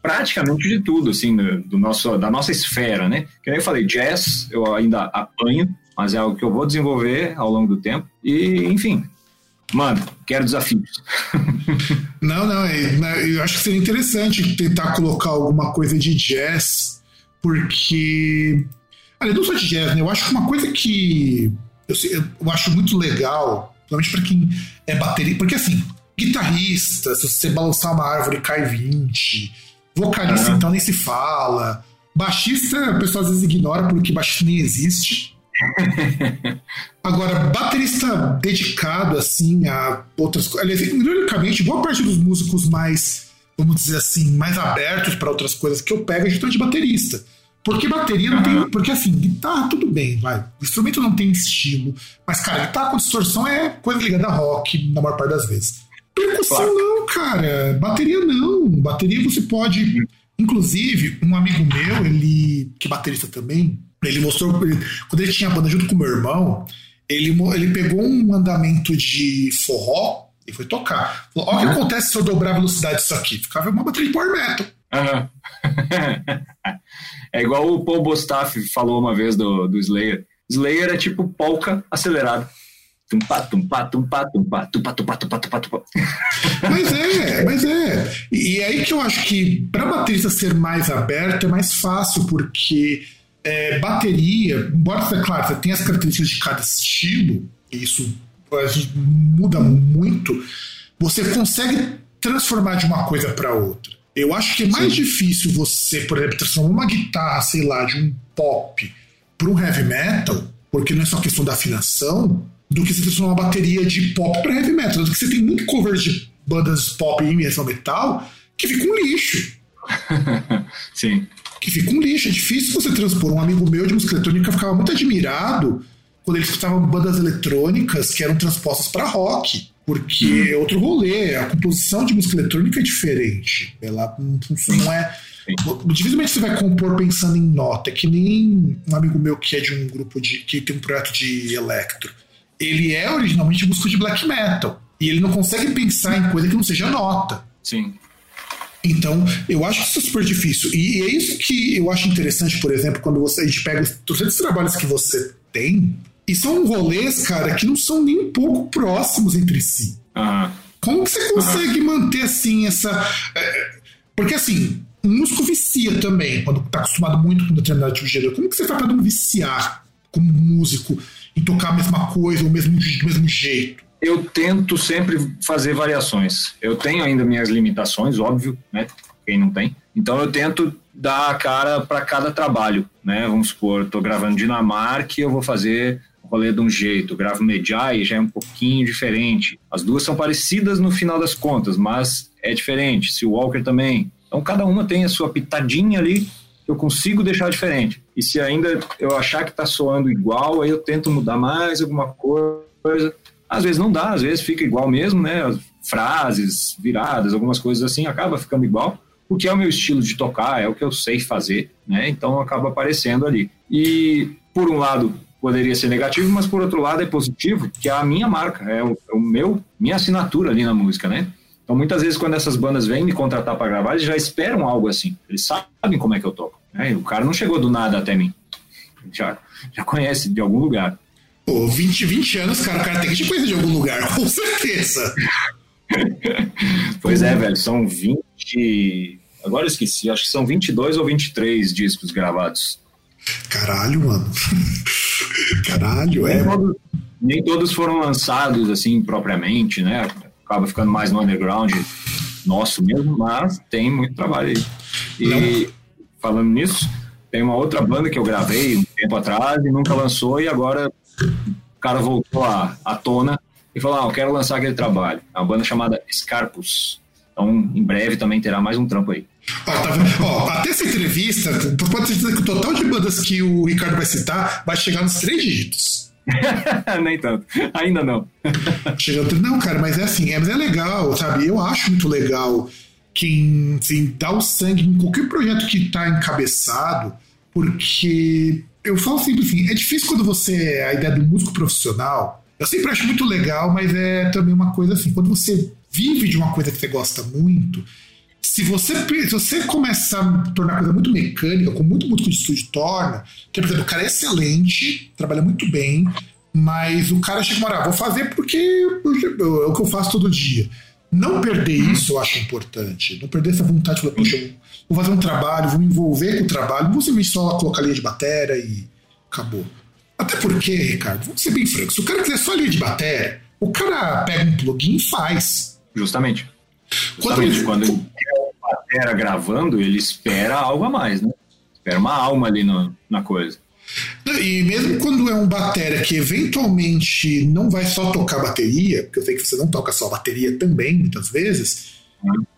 praticamente de tudo, assim, do, do nosso, da nossa esfera, né? Que nem eu falei, jazz eu ainda apanho, mas é algo que eu vou desenvolver ao longo do tempo. E, enfim, mano, quero desafios. Não, não, é- né, eu acho que seria interessante tentar colocar alguma coisa de jazz, porque. Olha, não só de jazz, né? Eu acho que uma coisa que eu, eu acho muito legal, principalmente para quem é bateria, porque assim, guitarrista, se você balançar uma árvore cai 20, vocalista Aham. então nem se fala, baixista o pessoal às vezes ignora porque baixista nem existe. Agora, baterista dedicado assim a outras coisas. Ironicamente, boa parte dos músicos mais, vamos dizer assim, mais abertos para outras coisas que eu pego é justamente baterista. Porque bateria não tem. Porque assim, guitarra tudo bem, vai. O instrumento não tem estilo. Mas, cara, guitarra com distorção é coisa ligada a rock, na maior parte das vezes. Percussão Claro. não, cara. Bateria não. Bateria você pode. Inclusive, um amigo meu, ele. que é baterista também, ele mostrou. ele- quando ele tinha a banda junto com o meu irmão, ele, ele pegou um andamento de forró e foi tocar. Falou: Olha o que acontece se eu dobrar a velocidade disso aqui. Ficava uma bateria de power metal. Aham. é igual o Paul Bostaff falou uma vez do, do Slayer. Slayer é tipo polka acelerado. Tumpa, tumpa, tumpa, tumpa, tumpa, tumpa, tumpa, tumpa, tumpa. Mas é, mas é. E é aí que eu acho que para baterista ser mais aberto é mais fácil, porque é, bateria, embora, é claro, você tenha as características de cada estilo, e isso a gente muda muito, você consegue transformar de uma coisa para outra. Eu acho que é mais Sim. difícil você, por exemplo, transformar uma guitarra, sei lá, de um pop para um heavy metal, porque não é só questão da afinação, do que você transformar uma bateria de pop para heavy metal. Do que você tem muito covers de bandas pop e metal que fica um lixo. Sim. Que fica um lixo. É difícil você transpor. Um amigo meu de música eletrônica ficava muito admirado quando ele escutava bandas eletrônicas que eram transpostas para rock. Porque hum. é outro rolê, a composição de música eletrônica é diferente. Ela não é. Dificilmente você vai compor pensando em nota, é que nem um amigo meu que é de um grupo de. que tem um projeto de electro. Ele é originalmente músico de black metal. E ele não consegue pensar em coisa que não seja nota. Sim. Então, eu acho que isso é super difícil. E é isso que eu acho interessante, por exemplo, quando você, a gente pega os 300 trabalhos que você tem, e são rolês, cara, que não são nem um pouco próximos entre si. Uhum. Como que você consegue uhum. manter assim essa. É, porque assim, um músico vicia também, quando tá acostumado muito com determinado tipo de gênero. Como que você faz pra não viciar como músico em tocar a mesma coisa, o mesmo, do mesmo jeito? Eu tento sempre fazer variações. Eu tenho ainda minhas limitações, óbvio, né? Quem não tem. Então eu tento dar a cara para cada trabalho, né? Vamos supor, estou gravando Dinamarca e eu vou fazer rolê de um jeito, gravo Medjai já é um pouquinho diferente. As duas são parecidas no final das contas, mas é diferente. Se o Walker também. Então cada uma tem a sua pitadinha ali que eu consigo deixar diferente. E se ainda eu achar que está soando igual, aí eu tento mudar mais alguma coisa. Às vezes não dá, às vezes fica igual mesmo, né? As frases, viradas, algumas coisas assim, acaba ficando igual, porque é o meu estilo de tocar, é o que eu sei fazer, né? Então acaba aparecendo ali. E por um lado, poderia ser negativo, mas por outro lado é positivo, que é a minha marca, é o, é o meu, minha assinatura ali na música, né? Então muitas vezes quando essas bandas vêm me contratar para gravar, eles já esperam algo assim. Eles sabem como é que eu toco. Né? O cara não chegou do nada até mim. Já, já conhece de algum lugar. Pô, 20, 20 anos, cara, o cara tem que te conhecer de algum lugar, com certeza. pois é, velho, são 20. Agora eu esqueci, acho que são 22 ou 23 discos gravados. Caralho, mano. Caralho, é. Nem todos, nem todos foram lançados assim propriamente, né? Acaba ficando mais no underground nosso mesmo, mas tem muito trabalho aí. E falando nisso, tem uma outra banda que eu gravei um tempo atrás e nunca lançou, e agora cara voltou à, à tona e falou: Ah, eu quero lançar aquele trabalho. É uma banda chamada Scarpus. Então, em breve também terá mais um trampo aí. Ó, tá Ó, até essa entrevista, pode ser que o total de bandas que o Ricardo vai citar vai chegar nos três dígitos. Nem tanto. Ainda não. Chegando, não, cara, mas é assim, é, mas é legal, sabe? Eu acho muito legal quem assim, dá o sangue em qualquer projeto que está encabeçado, porque eu falo sempre assim, é difícil quando você. A ideia do músico profissional, eu sempre acho muito legal, mas é também uma coisa assim, quando você vive de uma coisa que você gosta muito, se você, se você começar a tornar a coisa muito mecânica, como muito músico de estúdio torna, que, por exemplo, o cara é excelente, trabalha muito bem, mas o cara chega e fala, ah, vou fazer porque é o que eu faço todo dia. Não perder isso eu acho importante. Não perder essa vontade de falar, poxa, vou fazer um trabalho, vou me envolver com o trabalho, não vou simplesmente só colocar linha de bateria e acabou. Até porque, Ricardo, vamos ser bem francos, se o cara quiser só linha de bateria, o cara pega um plugin e faz. Justamente. Justamente. Quando, ele quer uma batera gravando, ele espera algo a mais, né? Espera uma alma ali no, na coisa. E mesmo quando é um batera que eventualmente não vai só tocar bateria, porque eu sei que você não toca só bateria também, muitas vezes,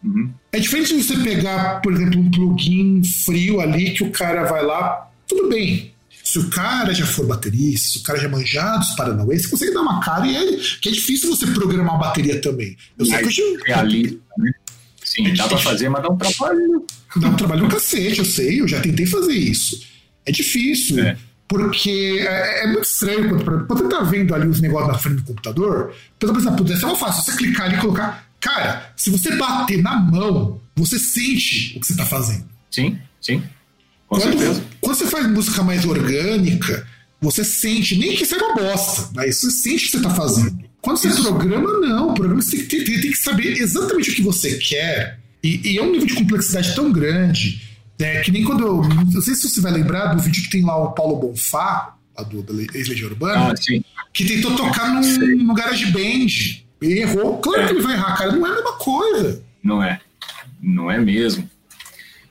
uhum. é diferente de você pegar, por exemplo, um plugin frio ali que o cara vai lá, tudo bem. Se o cara já for baterista, se o cara já manjado os Paranauê, você consegue dar uma cara e é, que é difícil você programar uma bateria também. Eu sei que eu realista, né? Sim, é dá pra fazer, mas dá um trabalho. Dá um trabalho no cacete, eu sei, eu já tentei fazer isso. É difícil. É. Porque é, é, muito estranho quando, quando você tá vendo ali os negócios na frente do computador, pelo menos pudesse ser uma fácil, você clicar ali e colocar. Cara, se você bater na mão, você sente o que você tá fazendo. Sim, sim. Com quando, certeza. Quando você faz música mais orgânica, você sente, nem que seja uma bosta, mas você sente o que você tá fazendo. Quando você Isso. programa, não. O programa você tem, tem, tem, que saber exatamente o que você quer. E, e é um nível de complexidade tão grande é que nem quando eu. Não sei se você vai lembrar do vídeo que tem lá o Paulo Bonfá, lá do, da Ex-Legião Urbana, ah, que tentou tocar num, no Garage Band. Errou. Claro que ele vai errar, cara. Não é a mesma coisa. Não é. não é mesmo.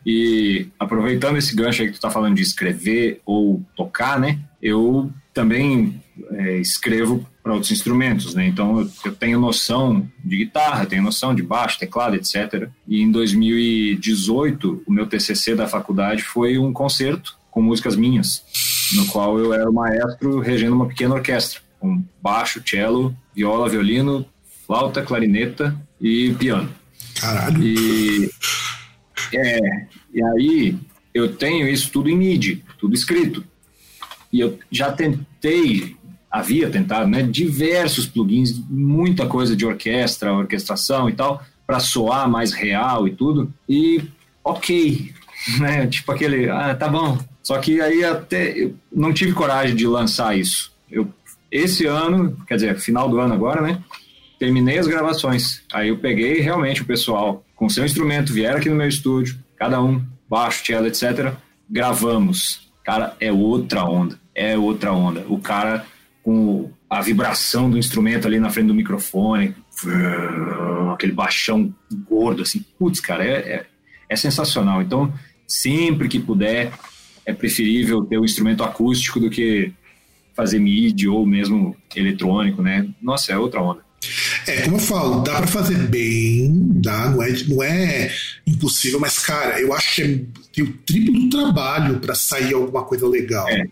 E aproveitando esse gancho aí que tu tá falando de escrever ou tocar, né? Eu também é, escrevo para outros instrumentos, né? Então eu, eu, tenho noção de guitarra, tenho noção de baixo, teclado, etc. E em 2018, o meu TCC da faculdade foi um concerto com músicas minhas, no qual eu era o maestro regendo uma pequena orquestra, com baixo, cello, viola, violino, flauta, clarineta e piano. Caralho. E é, e aí eu tenho isso tudo em MIDI, tudo escrito. E eu já tentei, havia tentado, né, diversos plugins, muita coisa de orquestra, orquestração e tal, para soar mais real e tudo. E ok, né? Tipo aquele, ah, tá bom. Só que aí até eu não tive coragem de lançar isso. Eu esse ano, quer dizer, final do ano agora, né? Terminei as gravações. Aí eu peguei realmente o pessoal com seu instrumento, vieram aqui no meu estúdio, cada um, baixo, cello, etc. Gravamos. Cara, é outra onda. É outra onda. O cara com a vibração do instrumento ali na frente do microfone, aquele baixão gordo, assim. Putz, cara, é, é, é sensacional. Então, sempre que puder, é preferível ter o um instrumento acústico do que fazer MIDI ou mesmo eletrônico, né? Nossa, é outra onda. É, como eu falo, dá para fazer bem, dá, não é, não é impossível, mas, cara, eu acho que é, tem o triplo do trabalho para sair alguma coisa legal. É,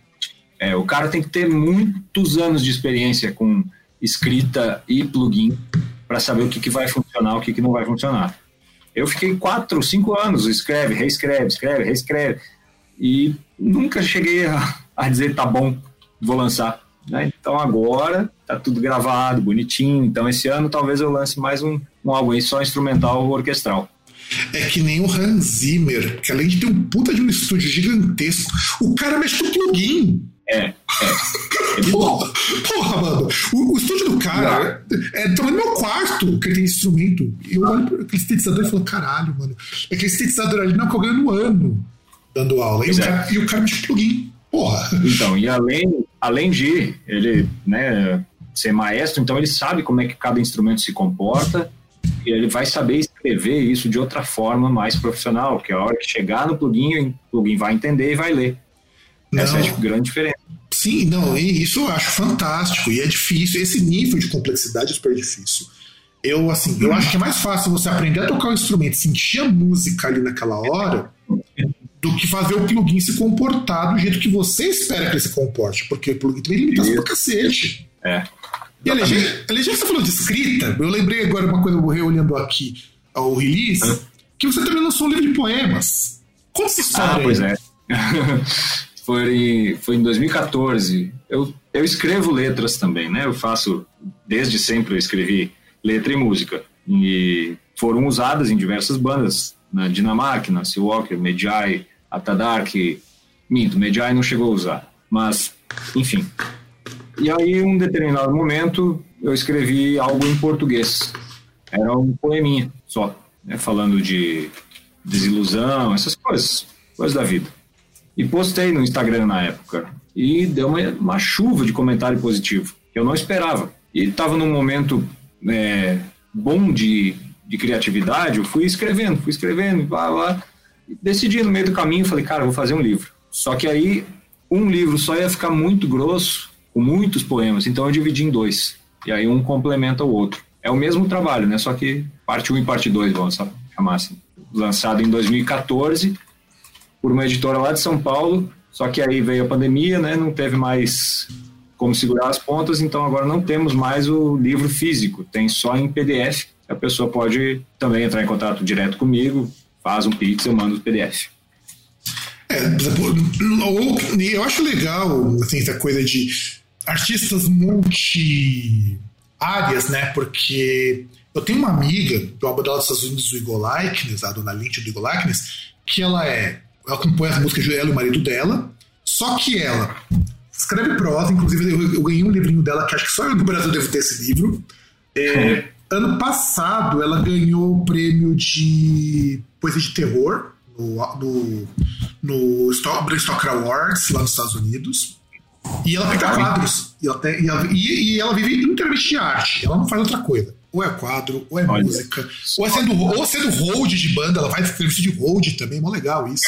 é, o cara tem que ter muitos anos de experiência com escrita e plugin para saber o que, que vai funcionar, o que, que não vai funcionar. Eu fiquei quatro, cinco anos, escreve, reescreve, escreve, reescreve, e nunca cheguei a, a dizer tá bom, vou lançar. Né? Então agora tá tudo gravado, bonitinho. Então esse ano talvez eu lance mais um, um álbum aí só instrumental ou orquestral. É que nem o Hans Zimmer, que além de ter um puta de um estúdio gigantesco, o cara mexe com plugin. É, é. é porra, porra, mano. O, o, estúdio do cara é, é também no meu quarto que ele tem instrumento. Eu olho para aquele sintetizador e falo, caralho, mano. É aquele sintetizador ali não que eu ganho no ano dando aula. E o, cara, e o cara plugin. Porra. Então, e além, além de ele né, ser maestro, então ele sabe como é que cada instrumento se comporta e ele vai saber escrever isso de outra forma mais profissional, que a hora que chegar no plugin, o plugin vai entender e vai ler. Não. Essa é a grande diferença. Sim, não, isso eu acho fantástico e é difícil. Esse nível de complexidade é super difícil. Eu, assim, eu acho que é mais fácil você aprender a tocar o instrumento, sentir a música ali naquela hora, do que fazer o plugin se comportar do jeito que você espera que ele se comporte, porque o plugin tem limitação pra cacete. É. E a legenda, a legenda você falou de escrita, eu lembrei agora uma coisa, reolhando aqui ao release, que você também lançou um livro de poemas. Conta essa história. Ah, pois é. Foi, foi em 2014. Eu, eu escrevo letras também, né? Eu faço, desde sempre eu escrevi letra e música. E foram usadas em diversas bandas, na Dinamarca, na Seawalker, Medjai, Atadark, minto, Medjai não chegou a usar, mas, enfim. E aí, em um determinado momento, eu escrevi algo em português. Era um poeminha só, né, falando de desilusão, essas coisas, coisas da vida. E postei no Instagram na época. E deu uma, uma chuva de comentário positivo, que eu não esperava. E estava num momento é, bom de, de criatividade, eu fui escrevendo, fui escrevendo, blá, blá decidi no meio do caminho, falei, cara, vou fazer um livro. Só que aí um livro só ia ficar muito grosso, com muitos poemas, então eu dividi em dois. E aí um complementa o outro. É o mesmo trabalho, né? Só que parte 1 e parte 2, vamos chamar assim. Lançado em 2014 por uma editora lá de São Paulo, só que aí veio a pandemia, né? Não teve mais como segurar as pontas, então agora não temos mais o livro físico, tem só em PDF. A pessoa pode também entrar em contato direto comigo, faz um Pix, eu mando o PDF. É, eu acho legal assim, essa coisa de artistas multi-áreas, né? Porque eu tenho uma amiga do uma dos Estados Unidos, do Eagle Likeness, a dona Lynch do Likeness, que ela é. Ela compõe as músicas de ela e o marido dela, só que ela escreve prosa, inclusive eu, eu, ganhei um livrinho dela, que acho que só eu no Brasil devo ter esse livro. É, ano passado ela ganhou o prêmio de poesia de terror no, no, no Stoker Awards, lá nos Estados Unidos. E ela pinta quadros. E ela, tem, e, ela, e, e ela vive inteiramente de arte. Ela não faz outra coisa. Ou é quadro, ou é Olha. música, ou é sendo, ou sendo hold de banda, ela faz serviço de hold também, mó legal isso.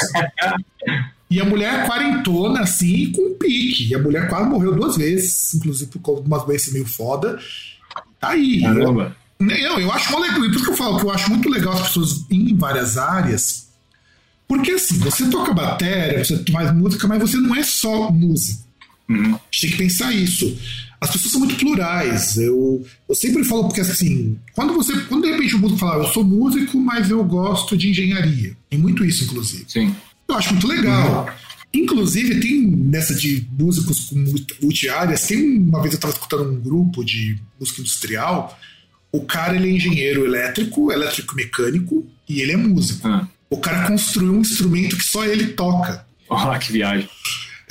e a mulher quarentona, assim, com pique. E a mulher quase morreu duas vezes, inclusive por umas doenças meio foda. Tá aí. Caramba. Eu, eu acho mó legal, por isso que eu falo que eu acho muito legal as pessoas em várias áreas, porque assim, você toca bateria, você faz música, mas você não é só música. Uhum. A gente tem que pensar isso as pessoas são muito plurais. Eu, eu sempre falo porque assim, quando você, quando de repente o músico fala, eu sou músico, mas eu gosto de engenharia. Tem muito isso, inclusive. Sim. Eu acho muito legal. Uhum. Inclusive, tem nessa de músicos com multiáreas, tem uma vez eu estava escutando um grupo de música industrial, o cara ele é engenheiro elétrico, elétrico mecânico, e ele é músico. Uhum. O cara construiu um instrumento que só ele toca. Ah, que viagem.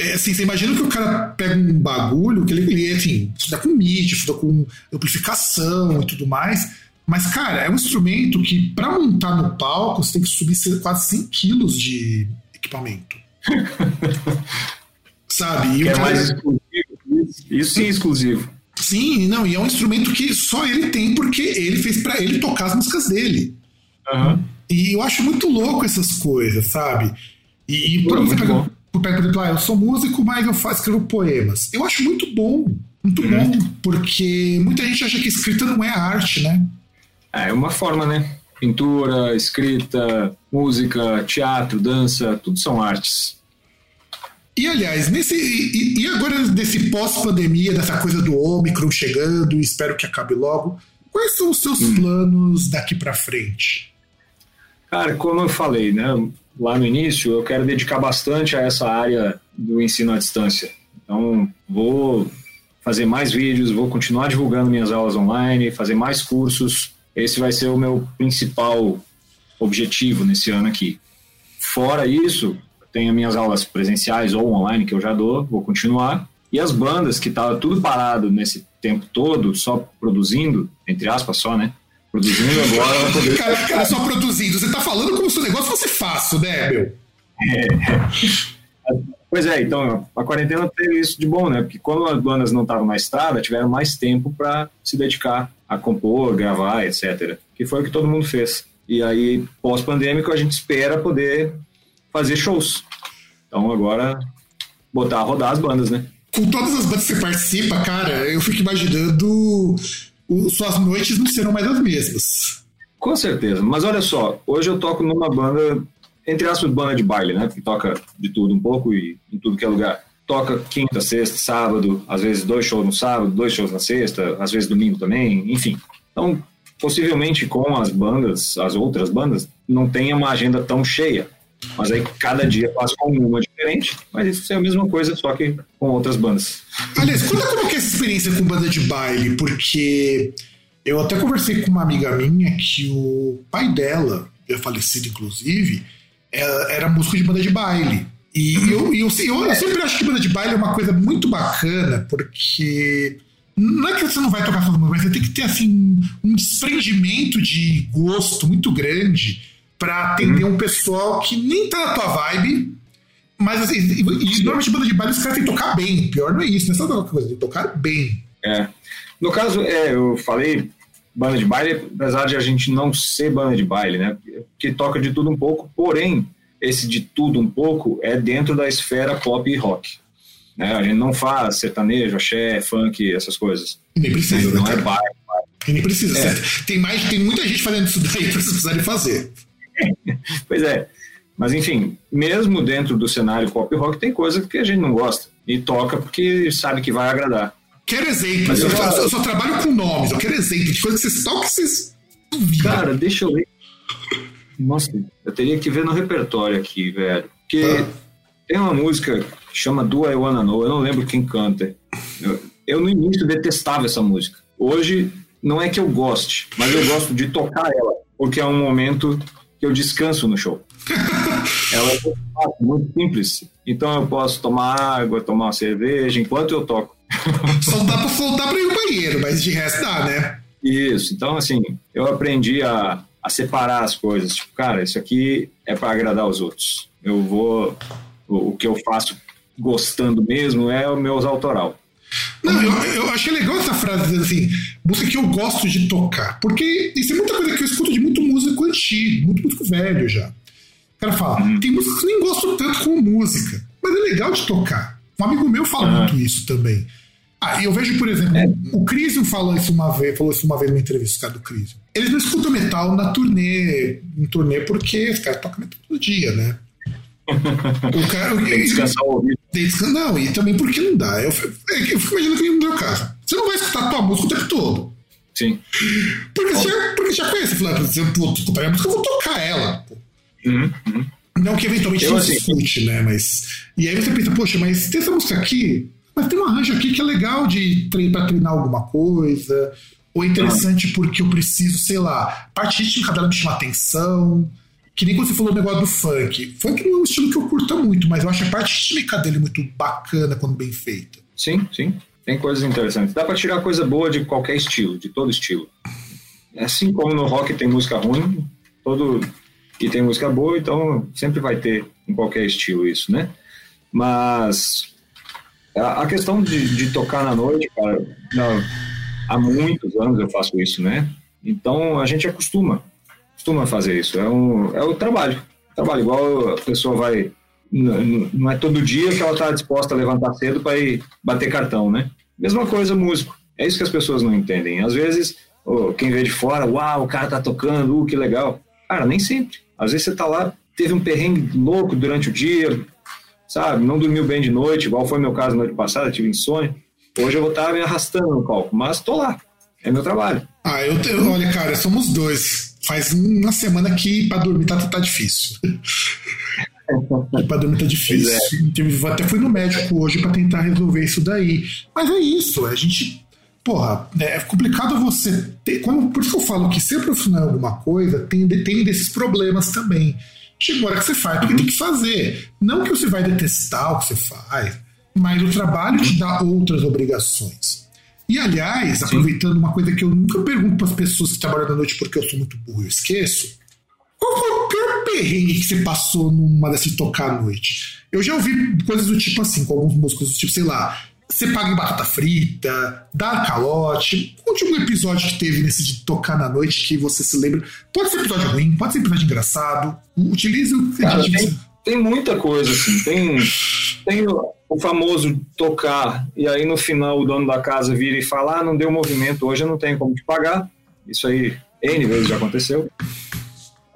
É, assim, você imagina que o cara pega um bagulho que ele, ele assim, estuda com MIDI, estuda com amplificação e tudo mais. Mas, cara, é um instrumento que, para montar no palco, você tem que subir quase 100 quilos de equipamento. Sabe? E é cara... mais exclusivo. Isso sim é exclusivo. Sim, não, e é um instrumento que só ele tem porque ele fez para ele tocar as músicas dele. Uhum. E eu acho muito louco essas coisas, sabe? E, e por exemplo, por exemplo, ah, eu sou músico, mas eu faço, escrevo poemas. Eu acho muito bom, muito bom, uhum. porque muita gente acha que escrita não é arte, né? É uma forma, né? Pintura, escrita, música, teatro, dança, tudo são artes. E aliás, nesse e, e agora nesse pós-pandemia, dessa coisa do Omicron chegando, espero que acabe logo, quais são os seus hum. planos daqui para frente? Cara, como eu falei, né? Lá no início, eu quero dedicar bastante a essa área do ensino à distância. Então, vou fazer mais vídeos, vou continuar divulgando minhas aulas online, fazer mais cursos. Esse vai ser o meu principal objetivo nesse ano aqui. Fora isso, tenho minhas aulas presenciais ou online que eu já dou, vou continuar. E as bandas que estavam tudo parado nesse tempo todo, só produzindo, entre aspas só, né? Produzindo agora. Poder... cara, cara, só produzindo. Você tá falando como se o negócio fosse fácil, né, meu? É. Pois é, então a quarentena teve isso de bom, né? Porque quando as bandas não estavam na estrada, tiveram mais tempo para se dedicar a compor, gravar, etc. Que foi o que todo mundo fez. E aí, pós-pandêmico, a gente espera poder fazer shows. Então agora, botar a rodar as bandas, né? Com todas as bandas que você participa, cara, eu fico imaginando suas noites não serão mais as mesmas. Com certeza. Mas olha só, hoje eu toco numa banda, entre aspas, banda de baile, né? Que toca de tudo um pouco e em tudo que é lugar. Toca quinta, sexta, sábado, às vezes dois shows no sábado, dois shows na sexta, às vezes domingo também, enfim. Então, possivelmente com as bandas, as outras bandas, não tenha uma agenda tão cheia. Mas aí cada dia passa com uma diferente, mas isso é a mesma coisa, só que com outras bandas. Aliás, conta como que é essa experiência com banda de baile, porque eu até conversei com uma amiga minha que o pai dela, é falecido inclusive, é, era músico de banda de baile. E eu, eu, eu, eu sempre acho que banda de baile é uma coisa muito bacana, porque não é que você não vai tocar suas músicas, mas você tem que ter assim um desprendimento de gosto muito grande para atender uhum. um pessoal que nem tá na tua vibe, mas assim, e, e normalmente banda de baile os caras têm que tocar bem. Pior não é isso, não é só tocar coisa, tem que tocar bem. É. No caso, é, eu falei banda de baile, apesar de a gente não ser banda de baile, né? Que toca de tudo um pouco, porém, esse de tudo um pouco é dentro da esfera pop e rock. Né? A gente não faz sertanejo, axé, funk, essas coisas. Nem precisa, não né, é baile. Nem precisa. É. Tem, mais, tem muita gente fazendo isso daí para vocês precisarem fazer. pois é. Mas enfim, mesmo dentro do cenário pop rock, tem coisa que a gente não gosta. E toca porque sabe que vai agradar. Quero exemplos. Eu, eu, só, eu, só, trabalho com nomes. Eu quero exemplos de coisas que vocês tocam que vocês duvidam. Cara, deixa eu ver. Nossa, eu teria que ver no repertório aqui, velho. Porque ah. tem uma música que chama Do I Wanna Know. Eu não lembro quem canta. Eu, eu no início detestava essa música. Hoje, não é que eu goste, mas eu gosto de tocar ela. Porque é um momento que eu descanso no show. Ela é muito simples. Então eu posso tomar água, tomar uma cerveja enquanto eu toco. Só dá pra soltar pra ir no banheiro, mas de resto dá, né? Isso. Então, assim, eu aprendi a, a separar as coisas. Tipo, cara, isso aqui é para agradar os outros. Eu vou. O, o, que eu faço gostando mesmo é o meu autoral. Não, eu, eu achei legal essa frase, dizendo assim, música que eu gosto de tocar. Porque isso é muita coisa que eu escuto de muito músico antigo, muito músico velho já. O cara fala, uhum. tem músicas que eu nem gosto tanto como música, mas é legal de tocar. Um amigo meu fala uhum. muito isso também. Ah, eu vejo, por exemplo, é. o Crisium falou isso uma vez, falou isso uma vez numa entrevista, cara do Crisium. Eles não escutam metal na turnê, em turnê porque os caras tocam metal todo dia, né? o cara, tem que descansar o ouvido. Não, e também porque não dá. Eu, é eu fico imaginando que no meu caso. Você não vai escutar tua música o tempo todo. Sim. Porque, você já, porque já conhece. Fala, por exemplo, tu a música, eu vou tocar ela. Uhum, uhum. Não que eventualmente eu, assim, escute, né? Mas. E aí você pensa, poxa, mas tem essa música aqui, mas tem um arranjo aqui que é legal de para treinar alguma coisa. Ou é interessante uhum. porque eu preciso, sei lá, parte rítmica dela me chama atenção. Que nem quando você falou o negócio do funk. Funk não é um estilo que eu curto muito, mas eu acho a parte rítmica dele muito bacana quando bem feita. Sim, sim. Tem coisas interessantes. Dá para tirar coisa boa de qualquer estilo, de todo estilo. Assim como no rock tem música ruim, todo e tem música boa, então sempre vai ter em qualquer estilo isso, né? Mas a, questão de, de, tocar na noite, cara, há muitos anos eu faço isso, né? Então a gente acostuma costuma fazer isso. É, um, é o trabalho. Trabalho igual a pessoa vai. Não é todo dia que ela está disposta a levantar cedo para ir bater cartão, né? Mesma coisa, músico. É isso que as pessoas não entendem. Às vezes, oh, quem vê de fora, uau, o cara tá tocando, uh, que legal. Cara, nem sempre. Às vezes você tá lá, teve um perrengue louco durante o dia, sabe? Não dormiu bem de noite, igual foi meu caso na noite passada, tive insônia. Hoje eu vou estar me arrastando no palco, mas tô lá. É meu trabalho. Ah, eu tenho, olha, cara, somos dois faz uma semana que para dormir tá, tá difícil. para dormir tá difícil. É. Até fui no médico hoje para tentar resolver isso daí. Mas é isso, a gente. Porra, é complicado você ter. Como, por isso que eu falo que ser profissional em alguma coisa tem, tem desses problemas também. Chega uma hora que você faz porque tem que fazer. Não que você vai detestar o que você faz, mas o trabalho te dá outras obrigações. E, aliás, Sim. aproveitando uma coisa que eu nunca pergunto para as pessoas que trabalham da noite porque eu sou muito burro e esqueço, qual foi o pior perrengue que você passou numa dessas tocar à noite? Eu já ouvi coisas do tipo assim, com alguns músicos, do tipo, sei lá, você paga em batata frita, dá calote. Conte um episódio que teve nesse de tocar na noite que você se lembra. Pode ser episódio ruim, pode ser episódio engraçado. Utilize o que Cara, tem, muita coisa, assim. Tem, tem o famoso tocar, e aí no final o dono da casa vira e fala: ah, não deu movimento, hoje eu não tenho como te pagar. Isso aí, N vezes já aconteceu.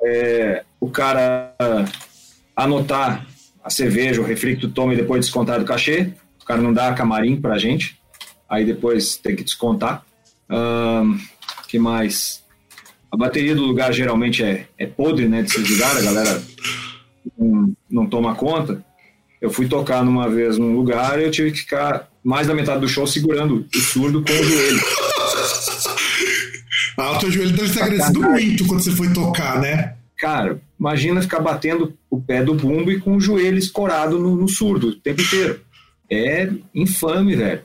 É, o cara anotar a cerveja, o refri que tu toma e depois descontar do cachê. O cara não dá camarim pra gente, aí depois tem que descontar. Um, que mais? A bateria do lugar geralmente é, é podre, né? Desses lugares, a galera não, não toma conta. Eu fui tocar numa vez num lugar e eu tive que ficar mais da metade do show segurando o surdo com o joelho. ah, o teu joelho deve ter agradecido muito quando você foi tocar, né? Cara, imagina ficar batendo o pé do bumbo e com o joelho escorado no, no surdo o tempo inteiro. É infame, velho.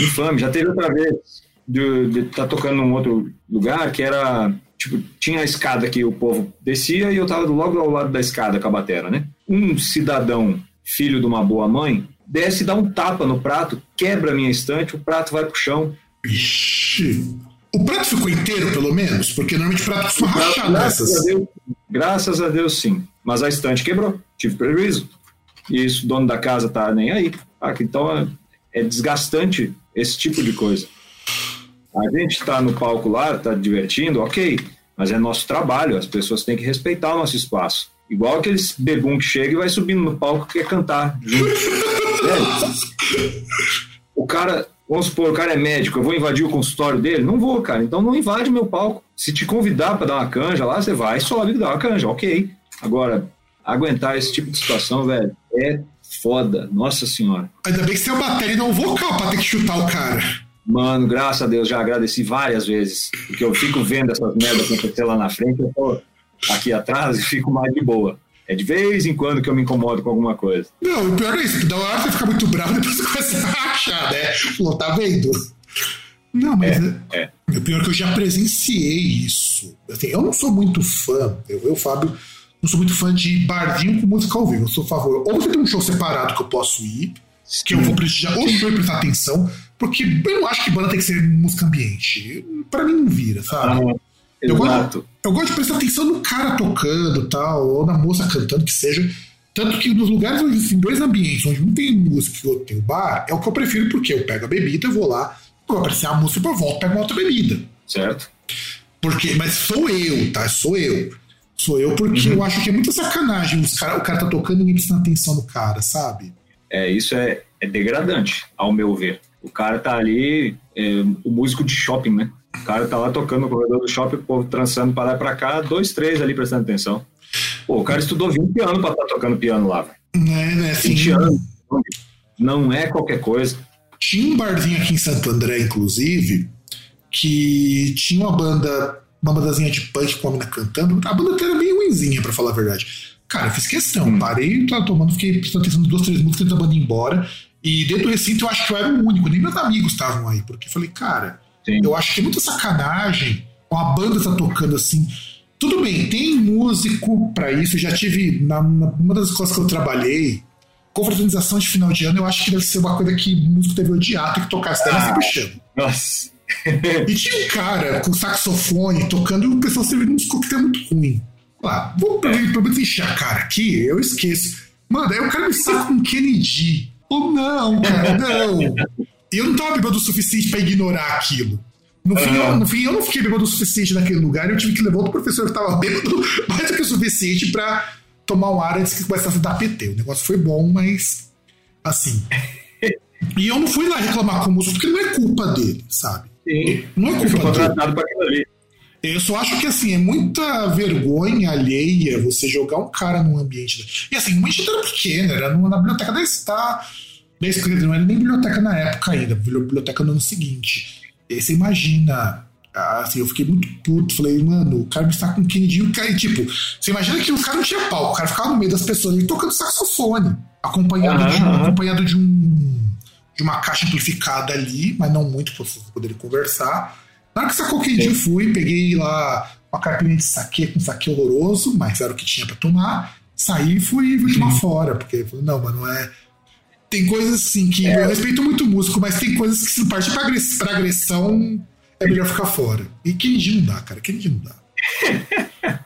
Infame. Já teve outra vez de estar tá tocando num outro lugar que era. Tipo, tinha a escada que o povo descia e eu tava logo ao lado da escada com a batera, né? Um cidadão filho de uma boa mãe, desce e dá um tapa no prato, quebra a minha estante, o prato vai pro chão. Ixi. O prato ficou inteiro, pelo menos? Porque normalmente o prato fica rachado graças A Deus, graças a Deus, sim. Mas a estante quebrou. Tive prejuízo. E isso, o dono da casa tá nem aí. Ah, então é, é desgastante esse tipo de coisa. A gente está no palco lá, está divertindo, ok, mas é nosso trabalho, as pessoas têm que respeitar o nosso espaço. Igual aqueles bebum que chega e vai subindo no palco que quer cantar é. O cara, vamos supor, o cara é médico, eu vou invadir o consultório dele? Não vou, cara. Então não invade meu palco. Se te convidar para dar uma canja lá, você vai, sobe e dá uma canja, ok. Agora, aguentar esse tipo de situação, velho, é foda. Nossa senhora. Ainda bem que você tem uma bateria e não um vocal pra ter que chutar o cara. Mano, graças a Deus, já agradeci várias vezes. Porque eu fico vendo essas merdas acontecer lá na frente, eu tô aqui atrás e fico mais de boa. É de vez em quando que eu me incomodo com alguma coisa. Não, o pior é isso, da hora você fica muito bravo e depois você começa a rachar, né? Falou, tá vendo? Não, mas é, é, é. o pior é que eu já presenciei isso. Assim, eu não sou muito fã, eu, eu Fábio, não sou muito fã de barzinho com música ao vivo. Eu sou a favor. Ou você tem um show separado que eu posso ir, que eu vou prestigiar, ou não vou prestar atenção, porque eu não acho que banda tem que ser música ambiente. Pra mim não vira, sabe? Ah, eu, gosto, eu gosto de prestar atenção no cara tocando tal, ou na moça cantando, que seja. Tanto que nos lugares onde existem dois ambientes, onde um tem música e o outro tem o bar, é o que eu prefiro, porque eu pego a bebida, vou lá, vou apreciar a música, depois volto, pego uma outra bebida. Certo? Porque, mas sou eu, tá? Sou eu. Sou eu porque Uhum. eu acho que é muita sacanagem. Os cara, o cara tá tocando e ninguém prestando atenção no cara, sabe? É, isso é, é degradante, ao meu ver. O cara tá ali, é, o músico de shopping, né? O cara tá lá tocando no corredor do shopping, o povo trançando pra lá e pra cá, dois, três ali prestando atenção. Pô, o cara estudou 20 anos pra estar tocando piano lá, velho. Né, né, assim, 20 anos. Não é qualquer coisa. Tinha um barzinho aqui em Santo André, inclusive, que tinha uma banda, uma bandazinha de punk com a mina cantando. A banda até era meio ruimzinha, pra falar a verdade. Cara, eu fiz questão. Hum. Parei, tava tomando, fiquei prestando atenção nas duas, três músicas antes da banda ir embora. E dentro do recinto eu acho que eu era o único, nem meus amigos estavam aí. Porque eu falei, cara, Sim. eu acho que é muita sacanagem. Uma banda tá tocando assim. Tudo bem, tem músico pra isso. Eu já tive, na, na- uma das escolas que eu trabalhei, confraternização de final de ano, eu acho que deve ser uma coisa que músico deve odiar, tem que tocar, senão Ah. sempre chama. Nossa. E tinha um cara com saxofone tocando e o pessoal servindo uns coquetéis muito ruim. Lá, vou pelo pelo menos encher a cara aqui, eu esqueço. Mano, aí o cara me saca um Kennedy. Oh, não, cara, não. Eu não tava bêbado o suficiente pra ignorar aquilo. No fim, eu, no fim, eu não fiquei bêbado o suficiente naquele lugar, eu tive que levar outro professor que tava bêbado mais do que o suficiente pra tomar um ar antes que começasse a dar PT. O negócio foi bom, mas assim. E eu não fui lá reclamar com o músico, porque não é culpa dele, sabe? Sim. Não é culpa dele. contratado pra aquilo ali. Eu só acho que assim, é muita vergonha alheia você jogar um cara num ambiente. E assim, uma ambiente era pequena, era na biblioteca da Star. Da esquerda, não era nem biblioteca na época ainda, biblioteca no ano seguinte. E aí você imagina. Assim, eu fiquei muito puto. Falei, mano, o cara me está com Kennedy. O cara, e, tipo, você imagina que o cara não tinha pau, o cara ficava no meio das pessoas ele tocando saxofone, acompanhado, Aham, de, um, acompanhado de um de uma caixa amplificada ali, mas não muito para vocês poderem conversar. Na hora que sacou o Kennedy, eu fui, peguei lá uma carpinha de saque com saque horroroso, mas era o que tinha pra tomar. Saí e fui, fui tomar fora, porque não, mas não é. Tem coisas assim que eu respeito muito o músico, mas tem coisas que se partir pra, agress- pra agressão é melhor ficar fora. E Kennedy não dá, cara, Kennedy não dá.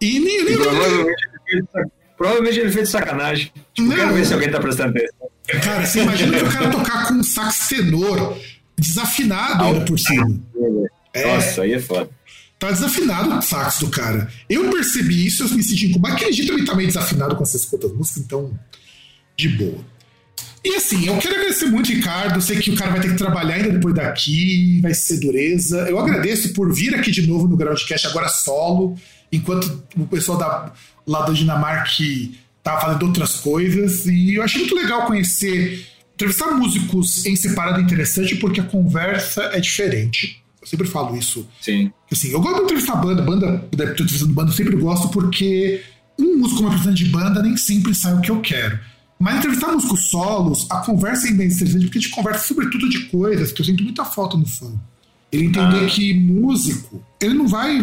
E nem, nem, Provavelmente ele fez de sac- Provavelmente ele fez de sacanagem. Tipo, Não. quero ver se alguém tá prestando atenção. Cara, você imagina que o cara tocar com um sax tenor desafinado ainda por cima. É. Nossa, aí é foda. Tá desafinado o sax do cara. Eu percebi isso, eu me senti incomodado. Aquele dia também tá meio desafinado com essas outras músicas, então, de boa. E assim, eu quero agradecer muito, Ricardo. Sei que o cara vai ter que trabalhar ainda depois daqui, vai ser dureza. Eu agradeço por vir aqui de novo no Groundcast, agora solo, enquanto o pessoal da, lá da Dinamarca tava fazendo outras coisas. E eu achei muito legal conhecer, entrevistar músicos em separado é interessante, porque a conversa é diferente. Eu sempre falo isso Sim. Assim, eu gosto de entrevistar banda, banda, entrevistando banda, eu sempre gosto porque um músico como representante de banda nem sempre sai o que eu quero. Mas entrevistar músicos solos, a conversa é bem interessante porque a gente conversa sobretudo de coisas que eu sinto muita falta no fã. Ele entender Ah. que músico, ele não vai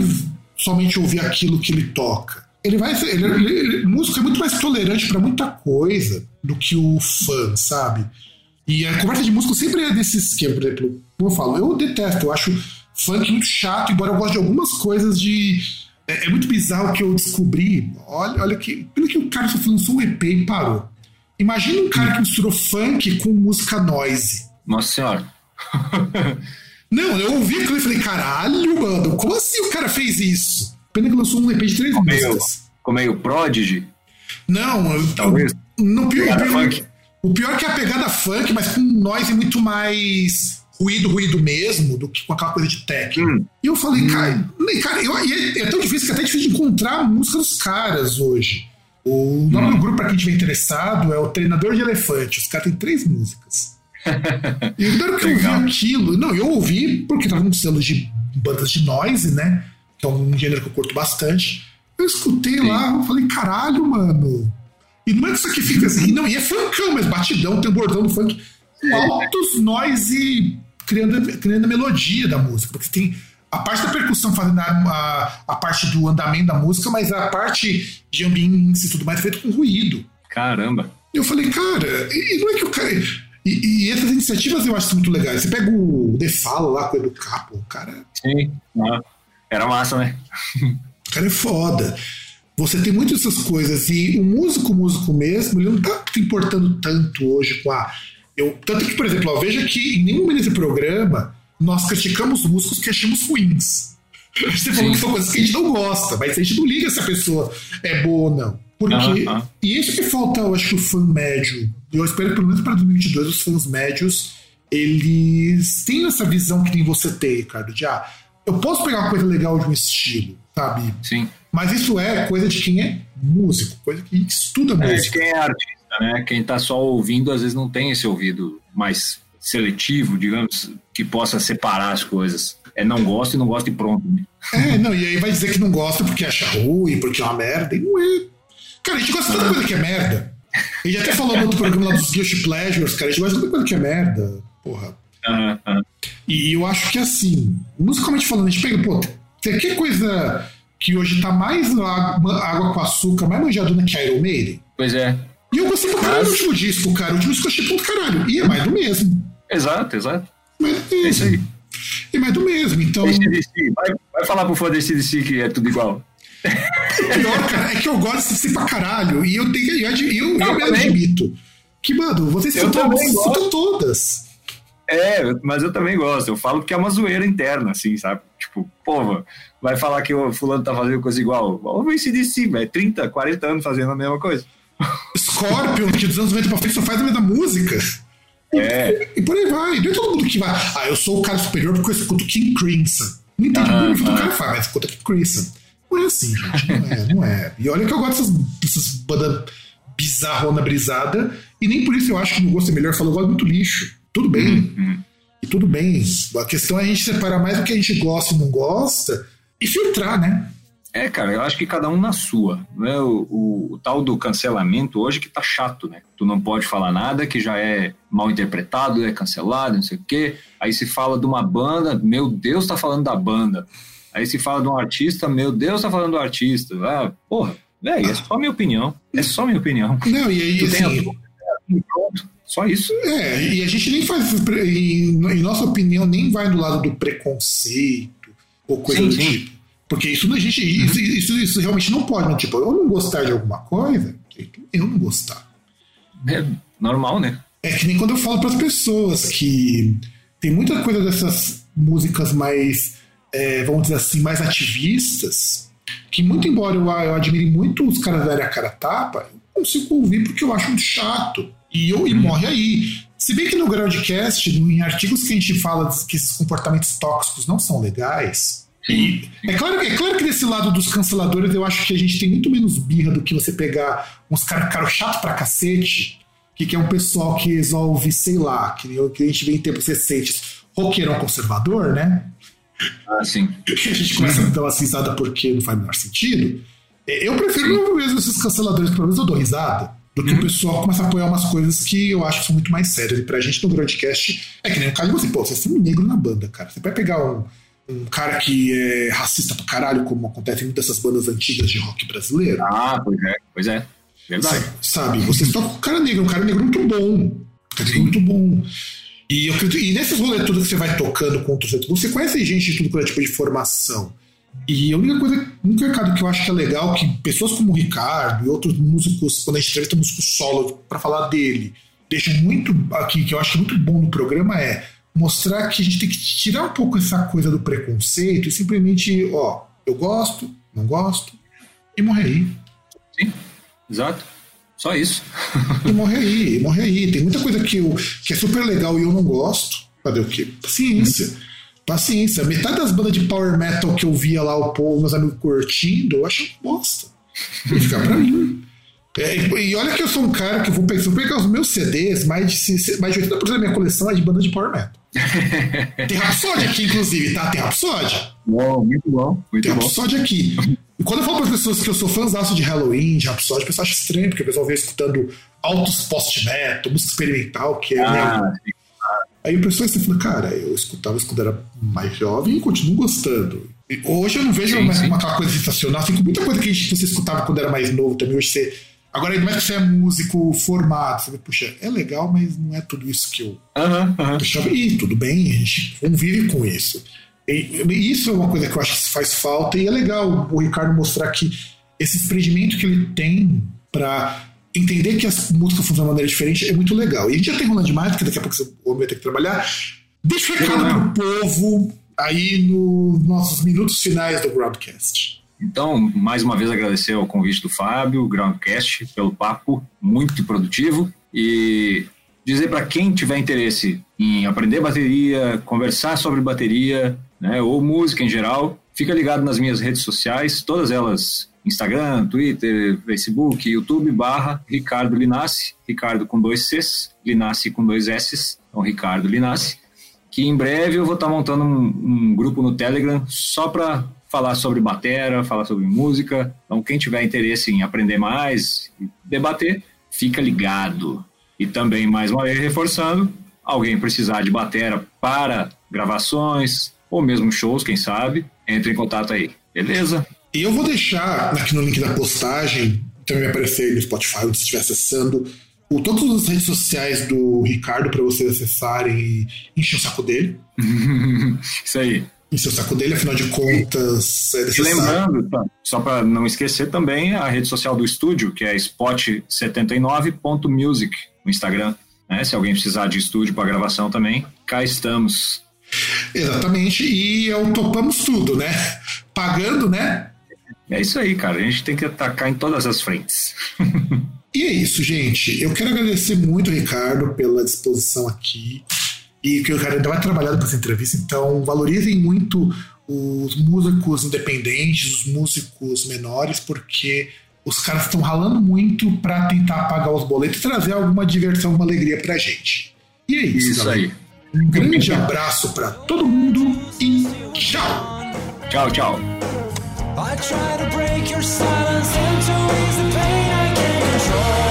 somente ouvir aquilo que ele toca. Ele vai ser, ele, ele- ele- músico é muito mais tolerante para muita coisa do que o fã, sabe? E a conversa de músico sempre é desse esquema, por exemplo. Como eu falo, eu detesto, eu acho funk muito chato, embora eu goste de algumas coisas de. É, é muito bizarro que eu descobri. Olha, olha que. Pelo que o cara só lançou um EP e parou. Imagina um cara que misturou funk com música noise. Nossa senhora. Não, eu ouvi aquilo e falei, caralho, mano, como assim o cara fez isso? Pena que lançou um EP de três músicas. ficou meio Prodigy. Não, eu, Talvez. no pior, o pior- é que é a pegada funk, mas com noise muito mais ruído, ruído mesmo, do que com aquela coisa de techno. Hum. E eu falei, cara, nem- cara eu, e é, é tão difícil que é até difícil de encontrar a música dos caras hoje. O nome Hum. do grupo, pra quem estiver interessado, é o Treinador de Elefante. Os caras têm três músicas. E na hora que eu ouvi aquilo, não, eu ouvi porque tava num selo de bandas de noise, né? Que é um gênero que eu curto bastante. Eu escutei lá, eu falei, caralho, mano. E não é que isso aqui fica assim, não, e é funkão, mas batidão, tem um bordão do funk com altos noise criando, criando a melodia da música, porque tem a parte da percussão fazendo a, a, parte do andamento da música, mas a parte de ambiente e tudo mais é feito com ruído. Caramba. Eu falei, cara, e não é que o cara. E, e, essas iniciativas eu acho muito legais. Você pega o The Falo lá com o Edu Capo, o cara. Sim, ah, era massa, né? o cara é foda. Você tem muitas dessas coisas. E o músico, músico mesmo, ele não tá se importando tanto hoje com a. Eu, tanto que, por exemplo, ó, veja que em nenhum desse programa nós criticamos músicos que achamos ruins. Gente falou que são coisas que a gente não gosta, mas a gente não liga se a pessoa é boa ou não. Porque. E isso que falta, eu acho que o fã médio. Eu espero que pelo menos para 2022 os fãs médios eles têm essa visão que nem você tem, Ricardo, de ah, eu posso pegar uma coisa legal de um estilo, sabe? Sim. Mas isso é coisa de quem é músico, coisa que estuda é, música. Quem é artista, né? Quem tá só ouvindo, às vezes não tem esse ouvido mais seletivo, digamos, que possa separar as coisas. É não gosta e não gosta e pronto. Né? É, não, e aí vai dizer que não gosta porque acha ruim, porque é uma merda, e não é. Cara, a gente gosta de tanta coisa que é merda. A gente até falou no outro programa lá dos Guilty Pleasures, cara, a gente gosta de tanta coisa que é merda, porra. Uhum. E eu acho que assim, musicalmente falando, a gente pega, pô, tem que coisa que hoje tá mais água, água com açúcar, mais manjadona que Iron Maiden. Pois é. E eu gostei pra caralho Mas... do último disco, cara. O último disco eu achei ponto caralho. E é mais do mesmo. Exato, exato. Mas é, é isso aí. E mais do mesmo, então. Vai, vai falar pro fã desse DC que é tudo igual. O pior, cara, é que eu gosto de ser pra caralho. E eu tenho eu, eu, eu, eu me admito. Que, mano, vocês escutam todas. É, mas eu também gosto. Eu falo que é uma zoeira interna, assim, sabe? Tipo, pô, vai falar que o fulano tá fazendo coisa igual. Vamos ver se DC, velho. 30, 40 anos fazendo a mesma coisa. Scorpion, que dos anos 90 pra frente só faz a mesma música. É. E, e, por aí vai. Não é todo mundo que vai. Ah, eu sou o cara superior porque eu escuto King Crimson. Não entendi ah, muito o que o cara faz, mas escuta King Crimson. Não é assim, gente. Não é, não é. E olha que eu gosto dessas, dessas bandas bizarrona brisada. E nem por isso eu acho que o gosto é melhor. Eu falo, eu gosto muito lixo. Tudo bem. Uhum. E tudo bem. A questão é a gente separar mais o que a gente gosta e não gosta e filtrar, né? É, cara, eu acho que cada um na sua. Né? O, o, o, tal do cancelamento hoje que tá chato, né? Tu não pode falar nada que já é mal interpretado, é cancelado, não sei o quê. Aí se fala de uma banda, meu Deus, tá falando da banda. Aí se fala de um artista, meu Deus, tá falando do artista. Ah, porra, velho, é só minha opinião. É só minha opinião. Não, e aí, tu assim, tem a... pronto. Só isso. É, e a gente nem faz, em, em nossa opinião, nem vai do lado do preconceito ou coisa sim, do sim. tipo. Porque isso a gente. Uhum. Isso, isso, isso, realmente não pode, né? Tipo, eu não gostar de alguma coisa, eu não gostar. É normal, né? É que nem quando eu falo para as pessoas que tem muita coisa dessas músicas mais, é, vamos dizer assim, mais ativistas, que muito embora eu, eu admire muito os caras da área cara tapa, eu consigo ouvir porque eu acho muito chato. E, e uhum. morre aí. Se bem que no Groundcast, em artigos que a gente fala que esses comportamentos tóxicos não são legais, e é claro, é claro que desse lado dos canceladores eu acho que a gente tem muito menos birra do que você pegar uns caras cara chato pra cacete, que, que é um pessoal que resolve, sei lá, que, que a gente vê em tempos recentes, roqueirão conservador, né? Ah, sim. Que a gente começa a dar uma cisada porque não faz o menor sentido. É, eu prefiro mesmo esses canceladores, pelo menos eu dou risada, do que uhum. o pessoal começa a apoiar umas coisas que eu acho que são muito mais sérias. E pra gente no broadcast, é que nem o cara de você, pô, você é um negro na banda, cara. Você vai pegar um um cara que é racista pra caralho, como acontece em muitas dessas bandas antigas de rock brasileiro. Ah, pois é, pois é. Verdade. Sabe, vocês tocam um cara negro, um cara negro muito bom. Um cara negro muito bom. E, eu e nesses rolês tudo que você vai tocando contra os você conhece gente de tudo quanto é tipo de formação. E a única coisa, o único recado que eu acho que é legal, que pessoas como o Ricardo e outros músicos, quando a gente entrevista músico solo para falar dele, deixam muito aqui, que eu acho muito bom no programa, é mostrar que a gente tem que tirar um pouco essa coisa do preconceito e simplesmente, ó, eu gosto, não gosto, e morrer aí. Sim, exato. Só isso. e morrer aí, e morrer aí. Tem muita coisa que, eu, que é super legal e eu não gosto. Fazer o quê? Paciência. Paciência. Metade das bandas de power metal que eu via lá, o povo, meus amigos curtindo, eu acho bosta. Vai ficar pra mim. É, e olha que eu sou um cara que vou, vou pegar os meus CDs, mais de, mais de 80% da minha coleção é de banda de power metal. Tem Rhapsody aqui, inclusive, tá? Tem Rhapsody. Bom, muito bom. Muito Tem bom. Rhapsody aqui. E quando eu falo para as pessoas que eu sou fãzaço de Halloween, de Rhapsody, o pessoal acha estranho, porque o pessoal vem escutando altos post-metal, música experimental, que é. Ah, né? Aí o pessoal assim, fala, cara, eu escutava isso quando era mais jovem e continuo gostando. E hoje eu não vejo sim, uma, sim. aquela coisa sensacional, assim, com muita coisa que você escutava quando era mais novo também, hoje você Agora, ainda mais que você é músico formado, você vê, puxa, é legal, mas não é tudo isso que eu. Aham. Puxa, e tudo bem, a gente convive com isso. E, e isso é uma coisa que eu acho que faz falta, e é legal o Ricardo mostrar que esse desprendimento que ele tem para entender que as músicas funcionam de maneira diferente é muito legal. E a gente já tem rolando demais, porque daqui a pouco você vai ter que trabalhar. Deixa o recado pro povo aí nos nossos minutos finais do broadcast. Então, mais uma vez agradecer ao convite do Fábio, o Groundcast, pelo papo muito produtivo e dizer para quem tiver interesse em aprender bateria, conversar sobre bateria, né, ou música em geral, fica ligado nas minhas redes sociais, todas elas Instagram, Twitter, Facebook, YouTube, barra Ricardo Linassi, Ricardo com dois Cs, Linassi com dois Ss, então Ricardo Linassi, que em breve eu vou estar montando um, um grupo no Telegram só para falar sobre batera, falar sobre música. Então, quem tiver interesse em aprender mais e debater, fica ligado. E também, mais uma vez, reforçando, alguém precisar de batera para gravações ou mesmo shows, quem sabe, entre em contato aí. Beleza? E eu vou deixar aqui no link da postagem, também vai aparecer no Spotify, onde você estiver acessando, o, todas as redes sociais do Ricardo para vocês acessarem e encher o saco dele. Isso aí. Encher o saco dele, afinal de contas, é E lembrando, só para não esquecer também a rede social do estúdio, que é spot79.music no Instagram. Né? Se alguém precisar de estúdio para gravação também, cá estamos. Exatamente, e eu topamos tudo, né? Pagando, né? É isso aí, cara. A gente tem que atacar em todas as frentes. E é isso, gente. Eu quero agradecer muito Ricardo pela disposição aqui. E que o Ricardo ainda vai trabalhar para essa entrevista, então valorizem muito os músicos independentes, os músicos menores, porque os caras estão ralando muito para tentar pagar os boletos e trazer alguma diversão, alguma alegria pra gente. E é isso, Isso galera. aí. Um grande abraço para todo mundo e tchau! Tchau, tchau. I try to break your silence and to ease the pain I can't control.